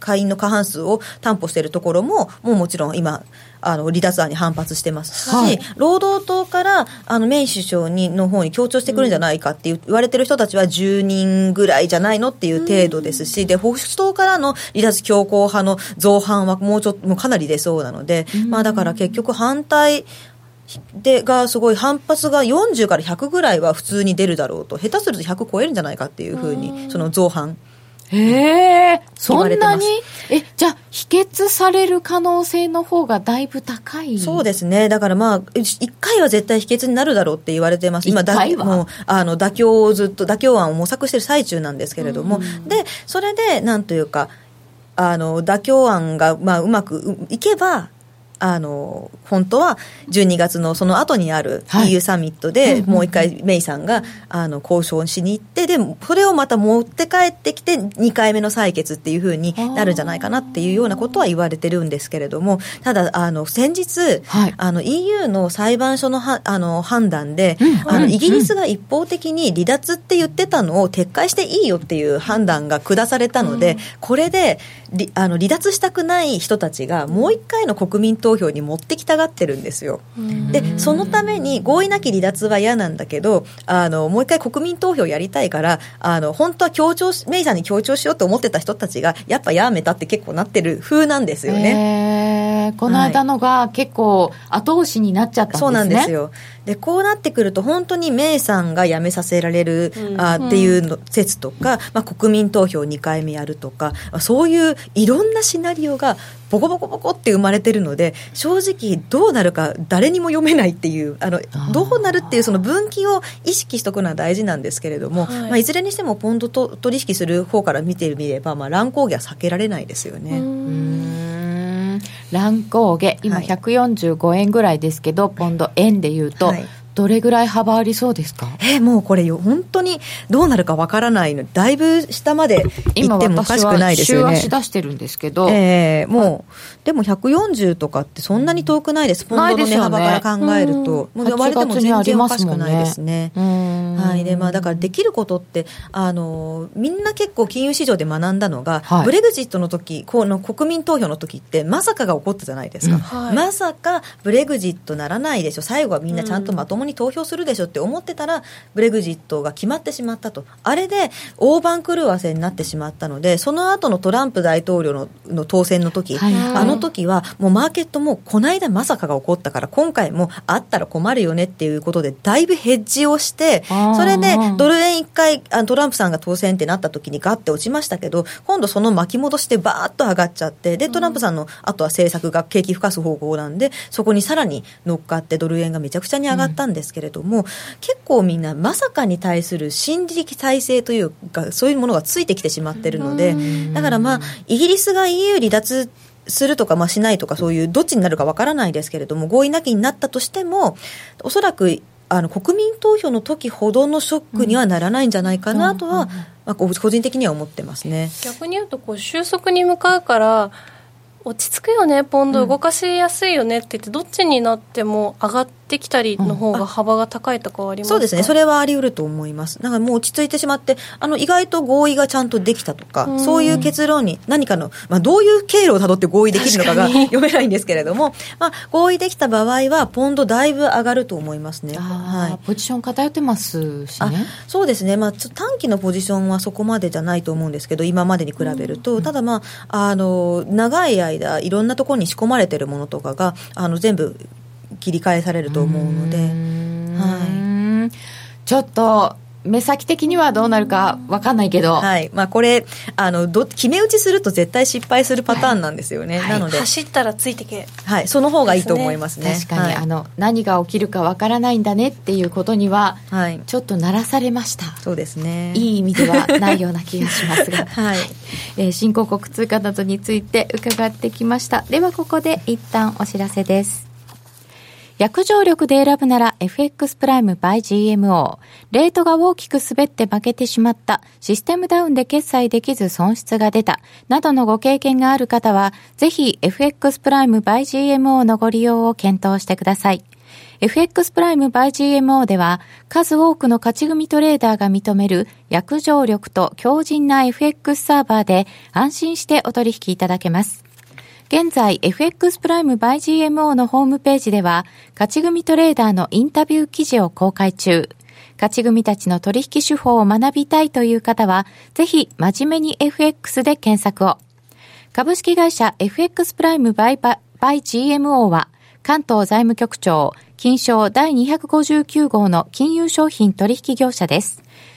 会員の過半数を担保しているところも、もうもちろん今、あの離脱案に反発してますし、はい、労働党からあのメイ首相にの方に強調してくるんじゃないかって言われてる人たちは10人ぐらいじゃないのっていう程度ですし、うん、で保守党からの離脱強硬派の造反はもうちょっともうかなり出そうなので、うん、まあ、だから結局反対でがすごい反発が40から100ぐらいは普通に出るだろうと下手すると100超えるんじゃないかっていうふうにその造反へえそんなに？えじゃあ否決される可能性の方がだいぶ高い？そうですね。だからまあ1回は絶対否決になるだろうって言われてます。今だもうあの妥協をずっと妥協案を模索している最中なんですけれども、でそれでなんというかあの妥協案が、まあ、うまくいけばあの本当は12月のその後にある EU サミットで、もう一回メイさんがあの交渉しに行ってでそれをまた持って帰ってきて2回目の採決っていうふうになるんじゃないかなっていうようなことは言われてるんですけれどもただあの先日、はい、あの EU の裁判所のはあの判断で、うん、あのイギリスが一方的に離脱って言ってたのを撤回していいよっていう判断が下されたので、うん、これであの離脱したくない人たちがもう一回の国民投票に持ってきたがってるんですよ。でそのために合意なき離脱は嫌なんだけどあのもう一回国民投票やりたいからあの本当は強調メイさんに強調しようと思ってた人たちがやっぱやめたって結構なってる風なんですよね。この間のが結構後押しになっちゃったんですね。そうなんですよ。でこうなってくると本当にメイさんが辞めさせられる、うん、あっていうの説とか、まあ、国民投票2回目やるとかそういういろんなシナリオがボコボコボコって生まれてるので正直どうなるか誰にも読めないっていうあのどうなるっていうその分岐を意識しておくのは大事なんですけれども、はい。まあ、いずれにしてもポンドと取引する方から見てみれば、まあ、乱高下は避けられないですよね。乱高下。今145円ぐらいですけど、はい、ポンド円でいうと、はい、どれぐらい幅ありそうですか？えー、もうこれよ本当にどうなるかわからないの。だいぶ下まで行ってもおかしくないですよね。週足出してるんですけど。えー、もうでも140とかってそんなに遠くないです。ポンドの値幅から考えると、ね、もう割れても全然おかしくないですね。はい。でまあだからできることってあのみんな結構金融市場で学んだのが、はい、ブレグジットの時この国民投票の時ってまさかが起こったじゃないですか、うん。はい、まさかブレグジットならないでしょ。最後はみんなちゃんとまともに投票するでしょって思ってたらブレグジットが決まってしまったと。あれで大番狂わせになってしまったのでその後のトランプ大統領のの当選の時、はい。はいあの時はもうマーケットもこの間まさかが起こったから今回もあったら困るよねっていうことでだいぶヘッジをしてそれでドル円1回あトランプさんが当選ってなった時にガッて落ちましたけど今度その巻き戻しでバーッと上がっちゃってでトランプさんのあとは政策が景気吹かす方向なんでそこにさらに乗っかってドル円がめちゃくちゃに上がったんですけれども、結構みんなまさかに対する心理的体制というかそういうものがついてきてしまってるのでだからまあイギリスが EU 離脱するとか、まあ、しないとかそういうどっちになるかわからないですけれども合意なきになったとしてもおそらくあの国民投票の時ほどのショックにはならないんじゃないかなとは、まあ、個人的には思ってますね。逆に言うとこう収束に向かうから落ち着くよねポンド動かしやすいよねって言って、どっちになっても上がってきたりの方が幅が高いとかはありますか、そうですね、それはあり得ると思います。だからもう落ち着いてしまって、あの意外と合意がちゃんとできたとか、うん。そういう結論に何かの、まあ、どういう経路をたどって合意できるのかが (laughs) 読めないんですけれども、まあ、合意できた場合は、ポンドだいぶ上がると思いますね。はい。ポジション偏ってますしあねそうですね、まあ、短期のポジションはそこまでじゃないと思うんですけど、今までに比べると、ただ、まあ、あの長い間、いろんなところに仕込まれてるものとかが、あの全部切り替えされると思うので。はい。ちょっと目先的にはどうなるか分かんないけど、はい。まあ、これあのど、決め打ちすると絶対失敗するパターンなんですよね、はい。なので、走ったらついてけ。はい、その方がいいと思いますね。確かに、はい。あの何が起きるか分からないんだねっていうことにははい、ちょっと鳴らされました。そうですね。いい意味ではないような気がしますが、(laughs) はい。えー新興国通貨などについて伺ってきました。ではここで一旦お知らせです約定力で選ぶなら FX プライム by GMO。レートが大きく滑って負けてしまった、システムダウンで決済できず損失が出た、などのご経験がある方は、ぜひ FX プライム by GMO のご利用を検討してください。FX プライム by GMO では数多くの勝ち組トレーダーが認める約定力と強靭な FX サーバーで安心してお取引いただけます。現在 FX プライム by GMO のホームページでは勝ち組トレーダーのインタビュー記事を公開中。勝ち組たちの取引手法を学びたいという方はぜひ真面目に FX で検索を。株式会社 FX プライムバイバイ GMO は関東財務局長金賞第259号の金融商品取引業者です。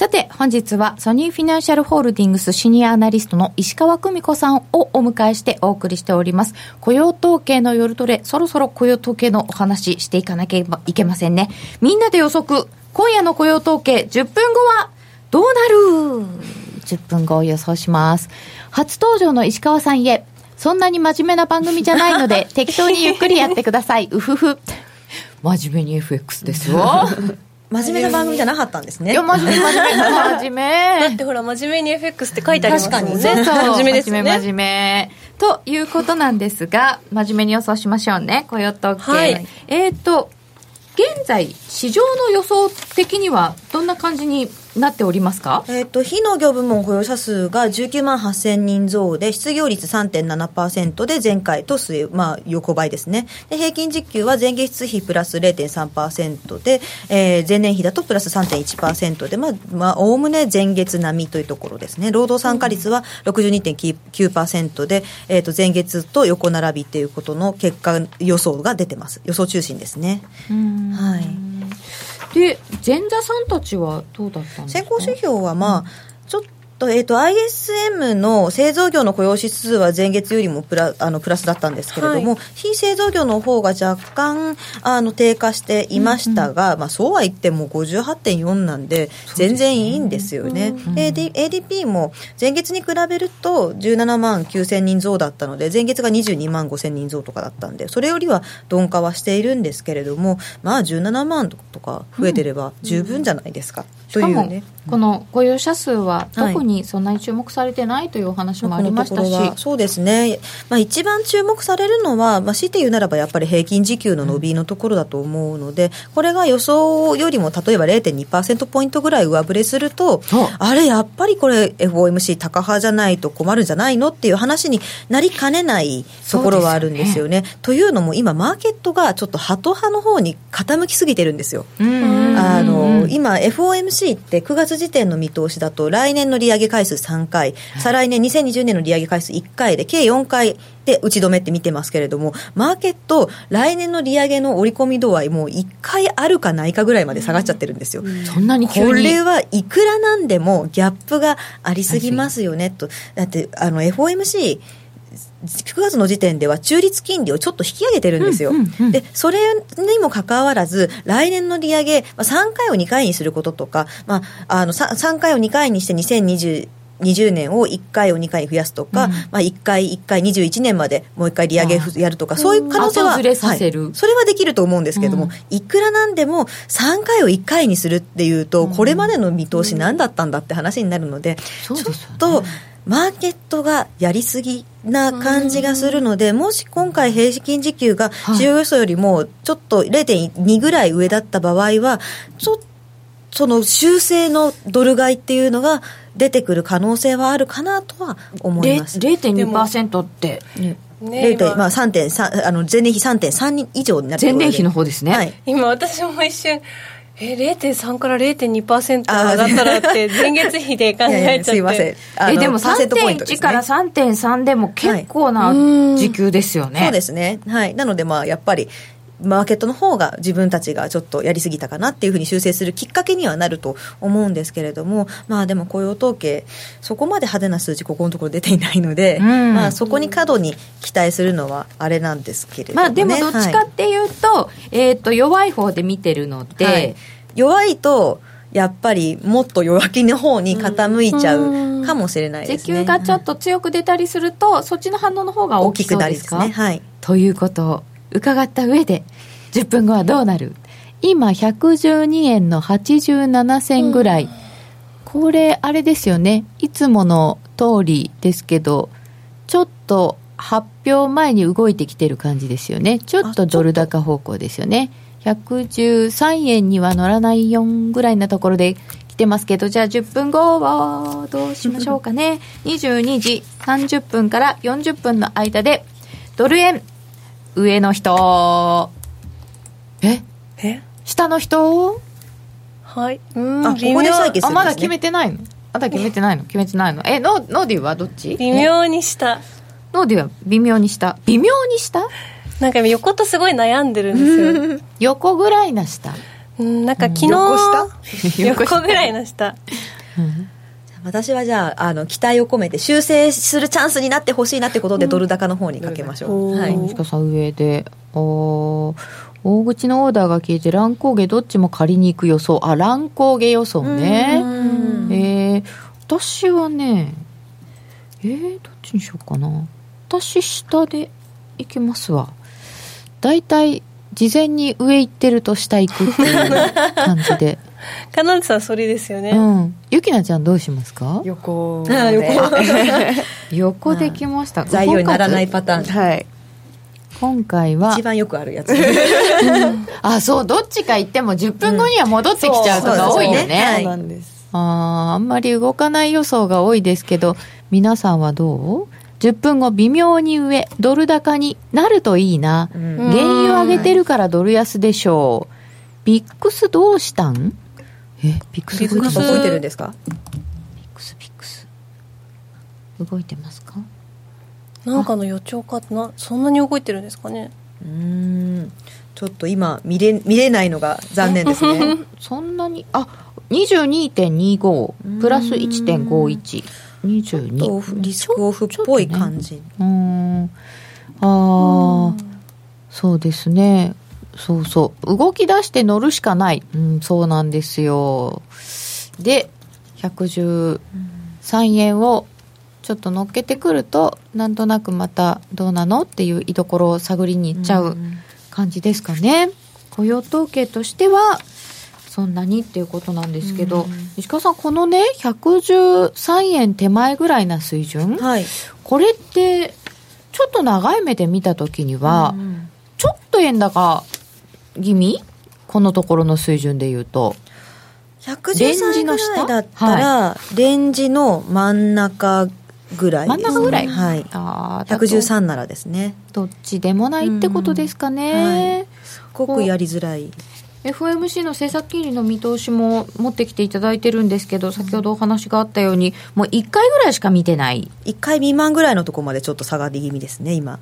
さて、本日はソニーフィナンシャルホールディングスシニアアナリストの石川久美子さんをお迎えしてお送りしております。雇用統計の夜トレ、そろそろ雇用統計のお話していかなければいけませんね。みんなで予測、今夜の雇用統計10分後はどうなる ?10 分後を予想します。初登場の石川さんへ、そんなに真面目な番組じゃないので、(laughs) 適当にゆっくりやってください。うふふ。(laughs) 真面目に FX ですよ。(laughs) 真面目な番組じゃなかったんですね。いや、真面目、真面目、真面目。(laughs) だってほら真面目に FX って書いてありますもんね確そうそう。真面目ですよね真面目。ということなんですが、真面目に予想しましょうね、雇用統計。はいえっ、と、現在、市場の予想的にはどんな感じになっておりますか？えっ、と、非農業部門雇用者数が19万8000人増で、失業率3.7%で前回とまあ、横ばいですね。で、平均時給は前月比プラス0.3%で、えー前年比だとプラス3.1%で、まあ、まあ、おおむね前月並みというところですね。労働参加率は62.9%で、えっ、と、前月と横並びっていうことの結果予想が出てます。予想中心ですね。はい。で前座さんたちはどうだったんですか？先行指標はまあ、ちょっと、えっ、と、ISM の製造業の雇用指数は前月よりもプラあのプラスだったんですけれども、非製造業の方が若干あの低下していましたが、まあそうは言っても58.4なんで、全然いいんですよね。AD ADP も前月に比べると17万9000人増だったので、前月が22万5000人増とかだったんで、それよりは鈍化はしているんですけれども、まあ17万とか増えてれば十分じゃないですか。しかもというね。この雇用者数は特にそんなに注目されてないというお話もありましたし、はそうですね、まあ、一番注目されるのは、まあ、強いて言うならばやっぱり平均時給の伸びのところだと思うので、これが予想よりも例えば0.2%ポイントぐらい上振れすると、あ。れ、やっぱりこれ、FOMC 高派じゃないと困るんじゃないのっていう話になりかねないところはあるんですよね。というのも、今、マーケットがちょっとハト派の方に傾きすぎてるんですよ。あの今、FOMC って9月時点の見通しだと、来年の利上げ回数3回、再来年2020年の利上げ回数1回で、計4回で打ち止めって見てますけれども、マーケット、来年の利上げの織り込み度合い、もう1回あるかないかぐらいまで下がっちゃってるんんですよ。そんにこれはいくらなんでもギャップがありすぎますよねと。だって、あの、FOMC、9月の時点では中立金利をちょっと引き上げてるんですよ。うんうんうんで、それにもかかわらず、来年の利上げ、まあ、3回を2回にすることとか、まあ、あの、3, 3回を2回にして2020 20年を1回を2回に増やすとか、うん。まあ、1回、1回21年までもう1回利上げやるとか、そういう可能性は、はい。それはできると思うんですけれども、うん。いくらなんでも3回を1回にするっていうと、これまでの見通し何だったんだって話になるので、そうですよね。ちょっとマーケットがやりすぎな感じがするので、もし今回平均時給がはい。市場予想よりもちょっと0.2ぐらい上だった場合は、ちょっとその修正のドル買いっていうのが出てくる可能性はあるかなとは思います。0.2%って。ねね0.3今。まあ3.3あの前年比3.3以上になって前年比の方ですね、はい。今私も一瞬え0.3から0.2%上がったらって (laughs) 前月比で考いやいやえちゃってすいません。あのえでもパーセントポイントです3.1ねから3.3でも結構な時給ですよね、そうですね。はい。なので、まあ、やっぱり、マーケットの方が自分たちがちょっとやりすぎたかなっていうふうに修正するきっかけにはなると思うんですけれども、まあでも雇用統計、そこまで派手な数字、ここのところ出ていないので、うんまあそこに過度に期待するのはあれなんですけれども、ね。まあでもどっちかっていうと,、えー、と弱い方で見てるので、はい弱いと、やっぱりもっと弱気の方に傾いちゃうかもしれないですね。時給がちょっと強く出たりすると、そっちの反応の方が大大ききくなりですね。はい。ということを伺った上で10分後はどうなる？今112円の87銭ぐらい、これあれですよね。いつもの通りですけどちょっと発表前に動いてきてる感じですよね。ちょっとドル高方向ですよね。113円には乗らない4ぐらいなところで来てますけどじゃあ10分後はどうしましょうかね。22時30分から40分の間でドル円上の人。え？え？下の人？はい。うんあここで採決するんですね。あまだ決めてないの？まだ決めてないの？決めてないの？えノノーディはどっち？微妙にしたノーディは微妙に下。微妙に下？なんか横とすごい悩んでるんですよ。(laughs) 横ぐらいな下。うんなんか昨日横下？(laughs) (laughs) 横ぐらいの下私はじゃあ、あの、期待を込めて修正するチャンスになってほしいなってことで、ドル高の方にかけましょう。うん。はい。西川さん上でおー大口のオーダーが消えて乱高下どっちも借りに行く予想。あ乱高下予想ね。えー、私はねえー、どっちにしようかな。私下で行きますわ。大体事前に上行ってると下行くっていう感じでかなでさんそれですよね、うん。ゆきなちゃんどうしますか？横あー横。(laughs) 横できました。材料にならないパターン。はい。今回は一番よくあるやつ。あそうどっちか行っても10分後には戻ってきちゃうとか多いようん。そうですね。そうなんです。あーあんまり動かない予想が多いですけど、皆さんはどう ?10 分後、微妙に上、ドル高になるといいな。ん。原油上げてるからドル安でしょう。ビックスどうしたん？え、ビックスビックスなんか動いてるんですか？ビックス、ビックス。動いてますか？なんかの予兆かなそんなに動いてるんですかね？うーん。ちょっと今見れ見れないのが残念ですね。(laughs) そんなに、あ、22.25、プラス1.51。22とリスクオフっぽい感じ、うーん。ああ、そうですね。そうそう。動き出して乗るしかない。うん、そうなんですよ。で、113円をちょっと乗っけてくると、なんとなくまたどうなのっていう居所を探りに行っちゃう感じですかね。雇用統計としては、そんなにっていうことなんですけど、石川さん、このね、113円手前ぐらいな水準、はいこれって、ちょっと長い目で見たときには、ちょっと円高気味？このところの水準で言うと。レン113ジの下ぐらいだったら、レンジの真ん中ぐらい。ね、真ん中ぐらい？はい。あーだと。113ならですね。どっちでもないってことですかね。すごくやりづらい。FOMC の政策金利の見通しも持ってきていただいてるんですけど、先ほどお話があったように、もう1回ぐらいしか見てない。1回未満ぐらいのところまでちょっと下がり気味ですね今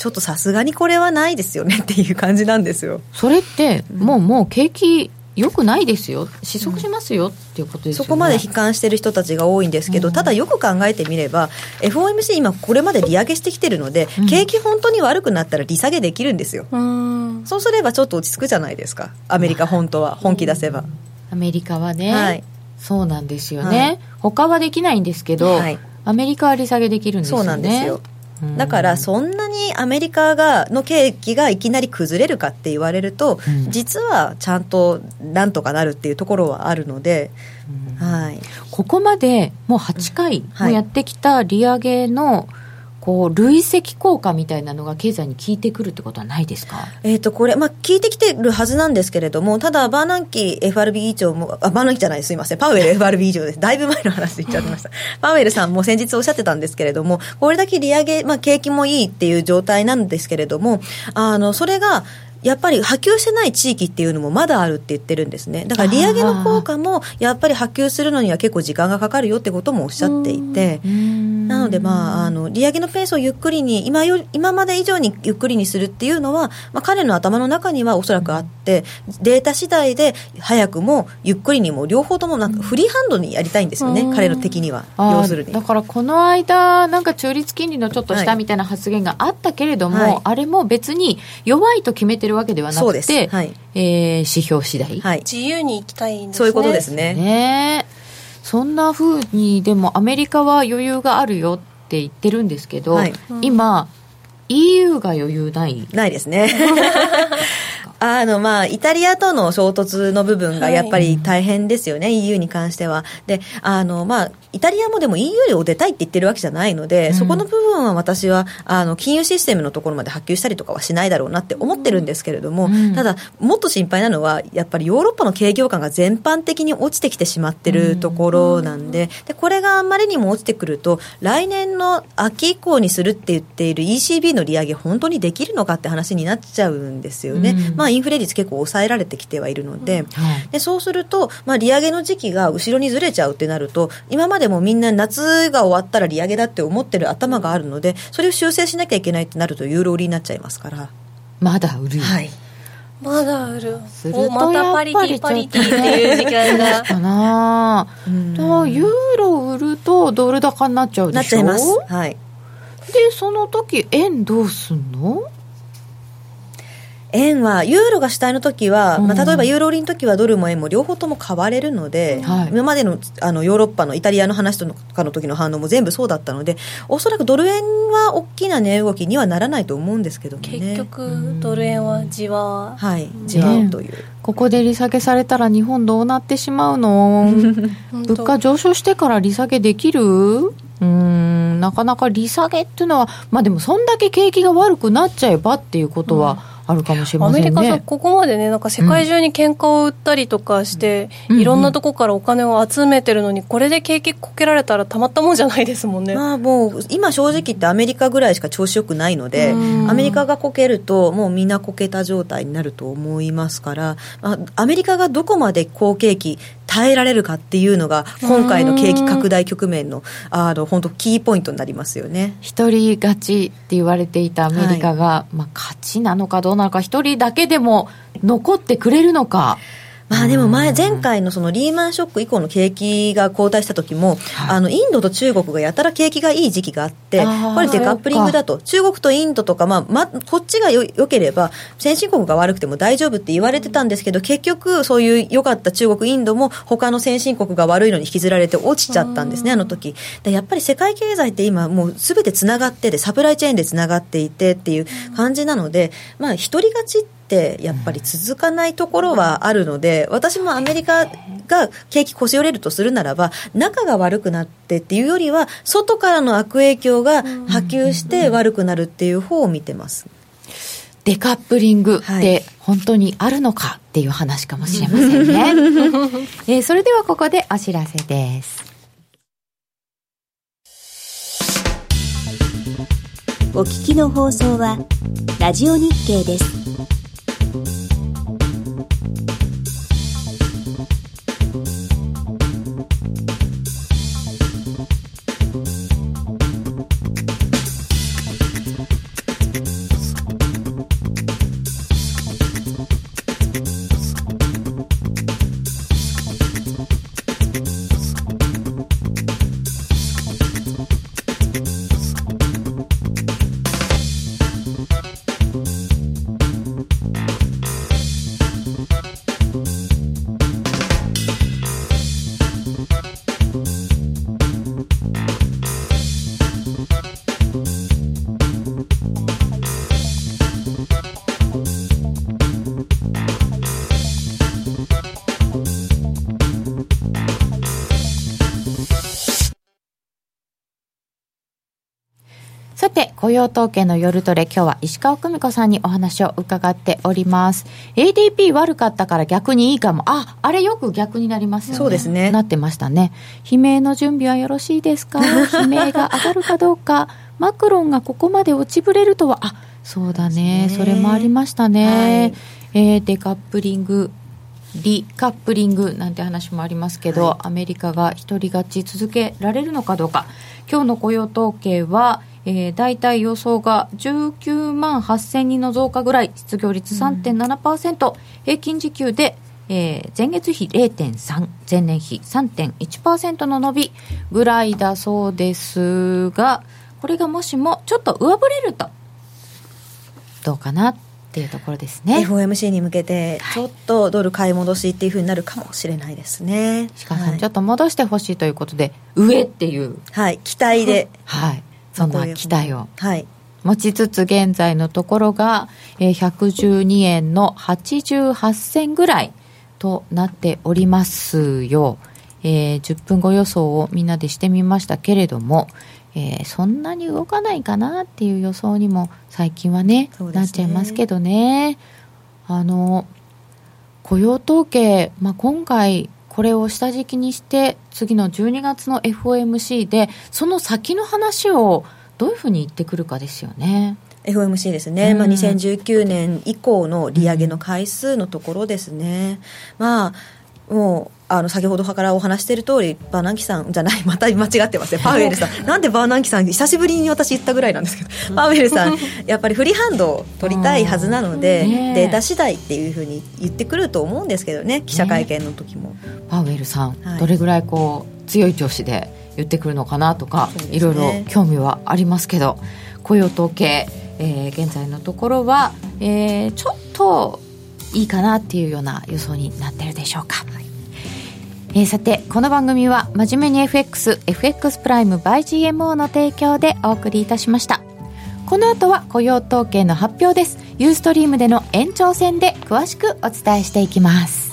ちょっとさすがにこれはないですよねっていう感じなんですよ。それって、もうもう景気良くないですよ。失速しますよっていうことですよね。そこまで悲観してる人たちが多いんですけど、ただよく考えてみれば FOMC 今これまで利上げしてきてるので、うん。景気本当に悪くなったら利下げできるんですよ。うん。そうすればちょっと落ち着くじゃないですか。アメリカ本当は本気出せば、アメリカはね、はい。そうなんですよね、はい。他はできないんですけど、はい。アメリカは利下げできるんですよね。そうなんですよ。うんだからそんなにアメリカがの景気がいきなり崩れるかって言われると、うん。実はちゃんとなんとかなるっていうところはあるので、はい、ここまでもう8回はいもやってきた利上げのこう累積効果みたいなのが経済に効いてくるってことはないですか？えー、とこれ、まあ、聞いてきてるはずなんですけれども、ただ、バーナンキ FRB 議長も、あバーナンキじゃない、すみません、パウエル FRB 議長です、だいぶ前の話で言っちゃいました、パウエルさんも先日おっしゃってたんですけれども、これだけ利上げ、まあ、景気もいいっていう状態なんですけれども、あのそれが、やっぱり波及してない地域っていうのもまだあるって言ってるんですね。だから利上げの効果もやっぱり波及するのには結構時間がかかるよってこともおっしゃっていて、なので、まあ、あの利上げのペースをゆっくりに今よ今まで以上にゆっくりにするっていうのは、まあ、彼の頭の中にはおそらくあってデータ次第で早くもゆっくりにも両方ともなんかフリーハンドにやりたいんですよね、彼の敵には。要するに。だからこの間なんか中立金利のちょっと下みたいな発言があったけれども、はい。あれも別に弱いと決めてるわけではなそうです。くて、はい。えー指標次第、はい。自由に行きたいんですね。そういうことですね。ね。えそんな風にでもアメリカは余裕があるよって言ってるんですけど、はい今 EU が余裕ないないですね。(laughs) あの、まあ、イタリアとの衝突の部分がやっぱり大変ですよね、EU に関しては。で、あの、まあ、イタリアもでも EU を出たいって言ってるわけじゃないので、うん。そこの部分は私は、あの、金融システムのところまで波及したりとかはしないだろうなって思ってるんですけれども、うん。ただ、もっと心配なのは、やっぱりヨーロッパの景況感が全般的に落ちてきてしまってるところなんで、で、これがあんまりにも落ちてくると、来年の秋以降にするって言っている ECB の利上げ、本当にできるのかって話になっちゃうんですよね。うん。まあ、インフレ率結構抑えられてきてはいるので、はい。でそうすると、まあ、利上げの時期が後ろにずれちゃうってなると、今までもみんな夏が終わったら利上げだって思ってる頭があるので、それを修正しなきゃいけないってなると、ユーロ売りになっちゃいますから。まだ売る、はい。まだ売るするとおまたパリティパリティっていう時間がかなユーロ売るとドル高になっちゃうでしょなっちゃいます。はい。でその時円どうすんの円は、ユーロが主体の時は、うん。まあ、例えばユーロ売りの時はドルも円も両方とも買われるので、はい。今までのあのヨーロッパのイタリアの話とかの時の反応も全部そうだったので、おそらくドル円は大きな値動きにはならないと思うんですけどもね。結局ドル円はじわはい、じわっという。ここで利下げされたら日本どうなってしまうの？(laughs) 物価上昇してから利下げできる？うーんなかなか利下げっていうのはまあでもそんだけ景気が悪くなっちゃえばっていうことはあるかもしれアませんね。メリカさここまでねなんか世界中に喧嘩を売ったりとかして、うん。いろんなとこからお金を集めてるのにこれで景気こけられたらたまったもんじゃないですもんね、まあもう今正直言ってアメリカぐらいしか調子よくないのでうん。アメリカがこけるともうみんなこけた状態になると思いますから、まあ、アメリカがどこまで好景気耐えられるかっていうのが今回の景気拡大局面のあの本当キーポイントになりますよね。一人勝ちって言われていたアメリカが、まあ、勝ちなのかどうなのか一人だけでも残ってくれるのかまあでも前、前回のそのリーマンショック以降の景気が後退した時も、はい。あの、インドと中国がやたら景気がいい時期があってこれデカップリングだと、中国とインドとか、まあ、ま、こっちがよ良ければ、先進国が悪くても大丈夫って言われてたんですけど、結局、そういう良かった中国、インドも、他の先進国が悪いのに引きずられて落ちちゃったんですね、あの時。でやっぱり世界経済って今、もうすべてつながってて、サプライチェーンでつながっていてっていう感じなので、まあ、一人勝ちって、ってやっぱり続かないところはあるので私もアメリカが景気腰折れるとするならば仲が悪くなってっていうよりは外からの悪影響が波及して悪くなるっていう方を見てます。デカップリングっはいて本当にあるのかっていう話かもしれませんね、(laughs) えーそれではここでお知らせですお聞きの放送はラジオ日経です。さて雇用統計の夜トレ今日は石川久美子さんにお話を伺っております。ADP 悪かったから逆にいいかも。ああれよく逆になりますよね。そうですね。なってましたね。悲鳴の準備はよろしいですか？悲鳴が上がるかどうか。マクロンがここまで落ちぶれるとは。あそうだね。そね。それもありましたね、はい。えーデカップリングリカップリングなんて話もありますけど、はい。アメリカが一人勝ち続けられるのかどうか。今日の雇用統計は、えー、大体予想が19万8000人の増加ぐらい失業率3.7%、平均時給で、えー前月比0.3前年比3.1%の伸びぐらいだそうですがこれがもしもちょっと上振れるとどうかなっていうところですね。FOMC に向けてちょっとドル買い戻しっていうふうになるかもしれないですね。石川さん、はい。ちょっと戻してほしいということで上っていう。はい、期待で。はいそんな期待をはい。持ちつつ現在のところが、えー112円の88銭ぐらいとなっておりますよ、えー10分後予想をみんなでしてみましたけれども、えーそんなに動かないかなっていう予想にも最近はねね。なっちゃいますけどね。あの雇用統計、まあ、今回これを下敷きにして次の12月の FOMC でその先の話をどういうふうに言ってくるかですよね。FOMC ですね、うん。まあ、2019年以降の利上げの回数のところですね、まあ、もうあの先ほどからお話している通り、バーナンキさんじゃない、(laughs) また間違ってますね、パウエルさん、なんでバーナンキさん、久しぶりに私言ったぐらいなんですけど、パウエルさん、やっぱりフリーハンドを取りたいはずなので、データ次第っていうふうに言ってくると思うんですけどね、記者会見の時も。パウエルさん、はい。どれぐらいこう強い調子で言ってくるのかなとか、ね。いろいろ興味はありますけど雇用統計、えー現在のところは、えーちょっといいかなっていうような予想になってるでしょうか、えーさてこの番組は真面目に FXFX プライム by GMO の提供でお送りいたしました。この後は雇用統計の発表です。ユーストリームでの延長戦で詳しくお伝えしていきます。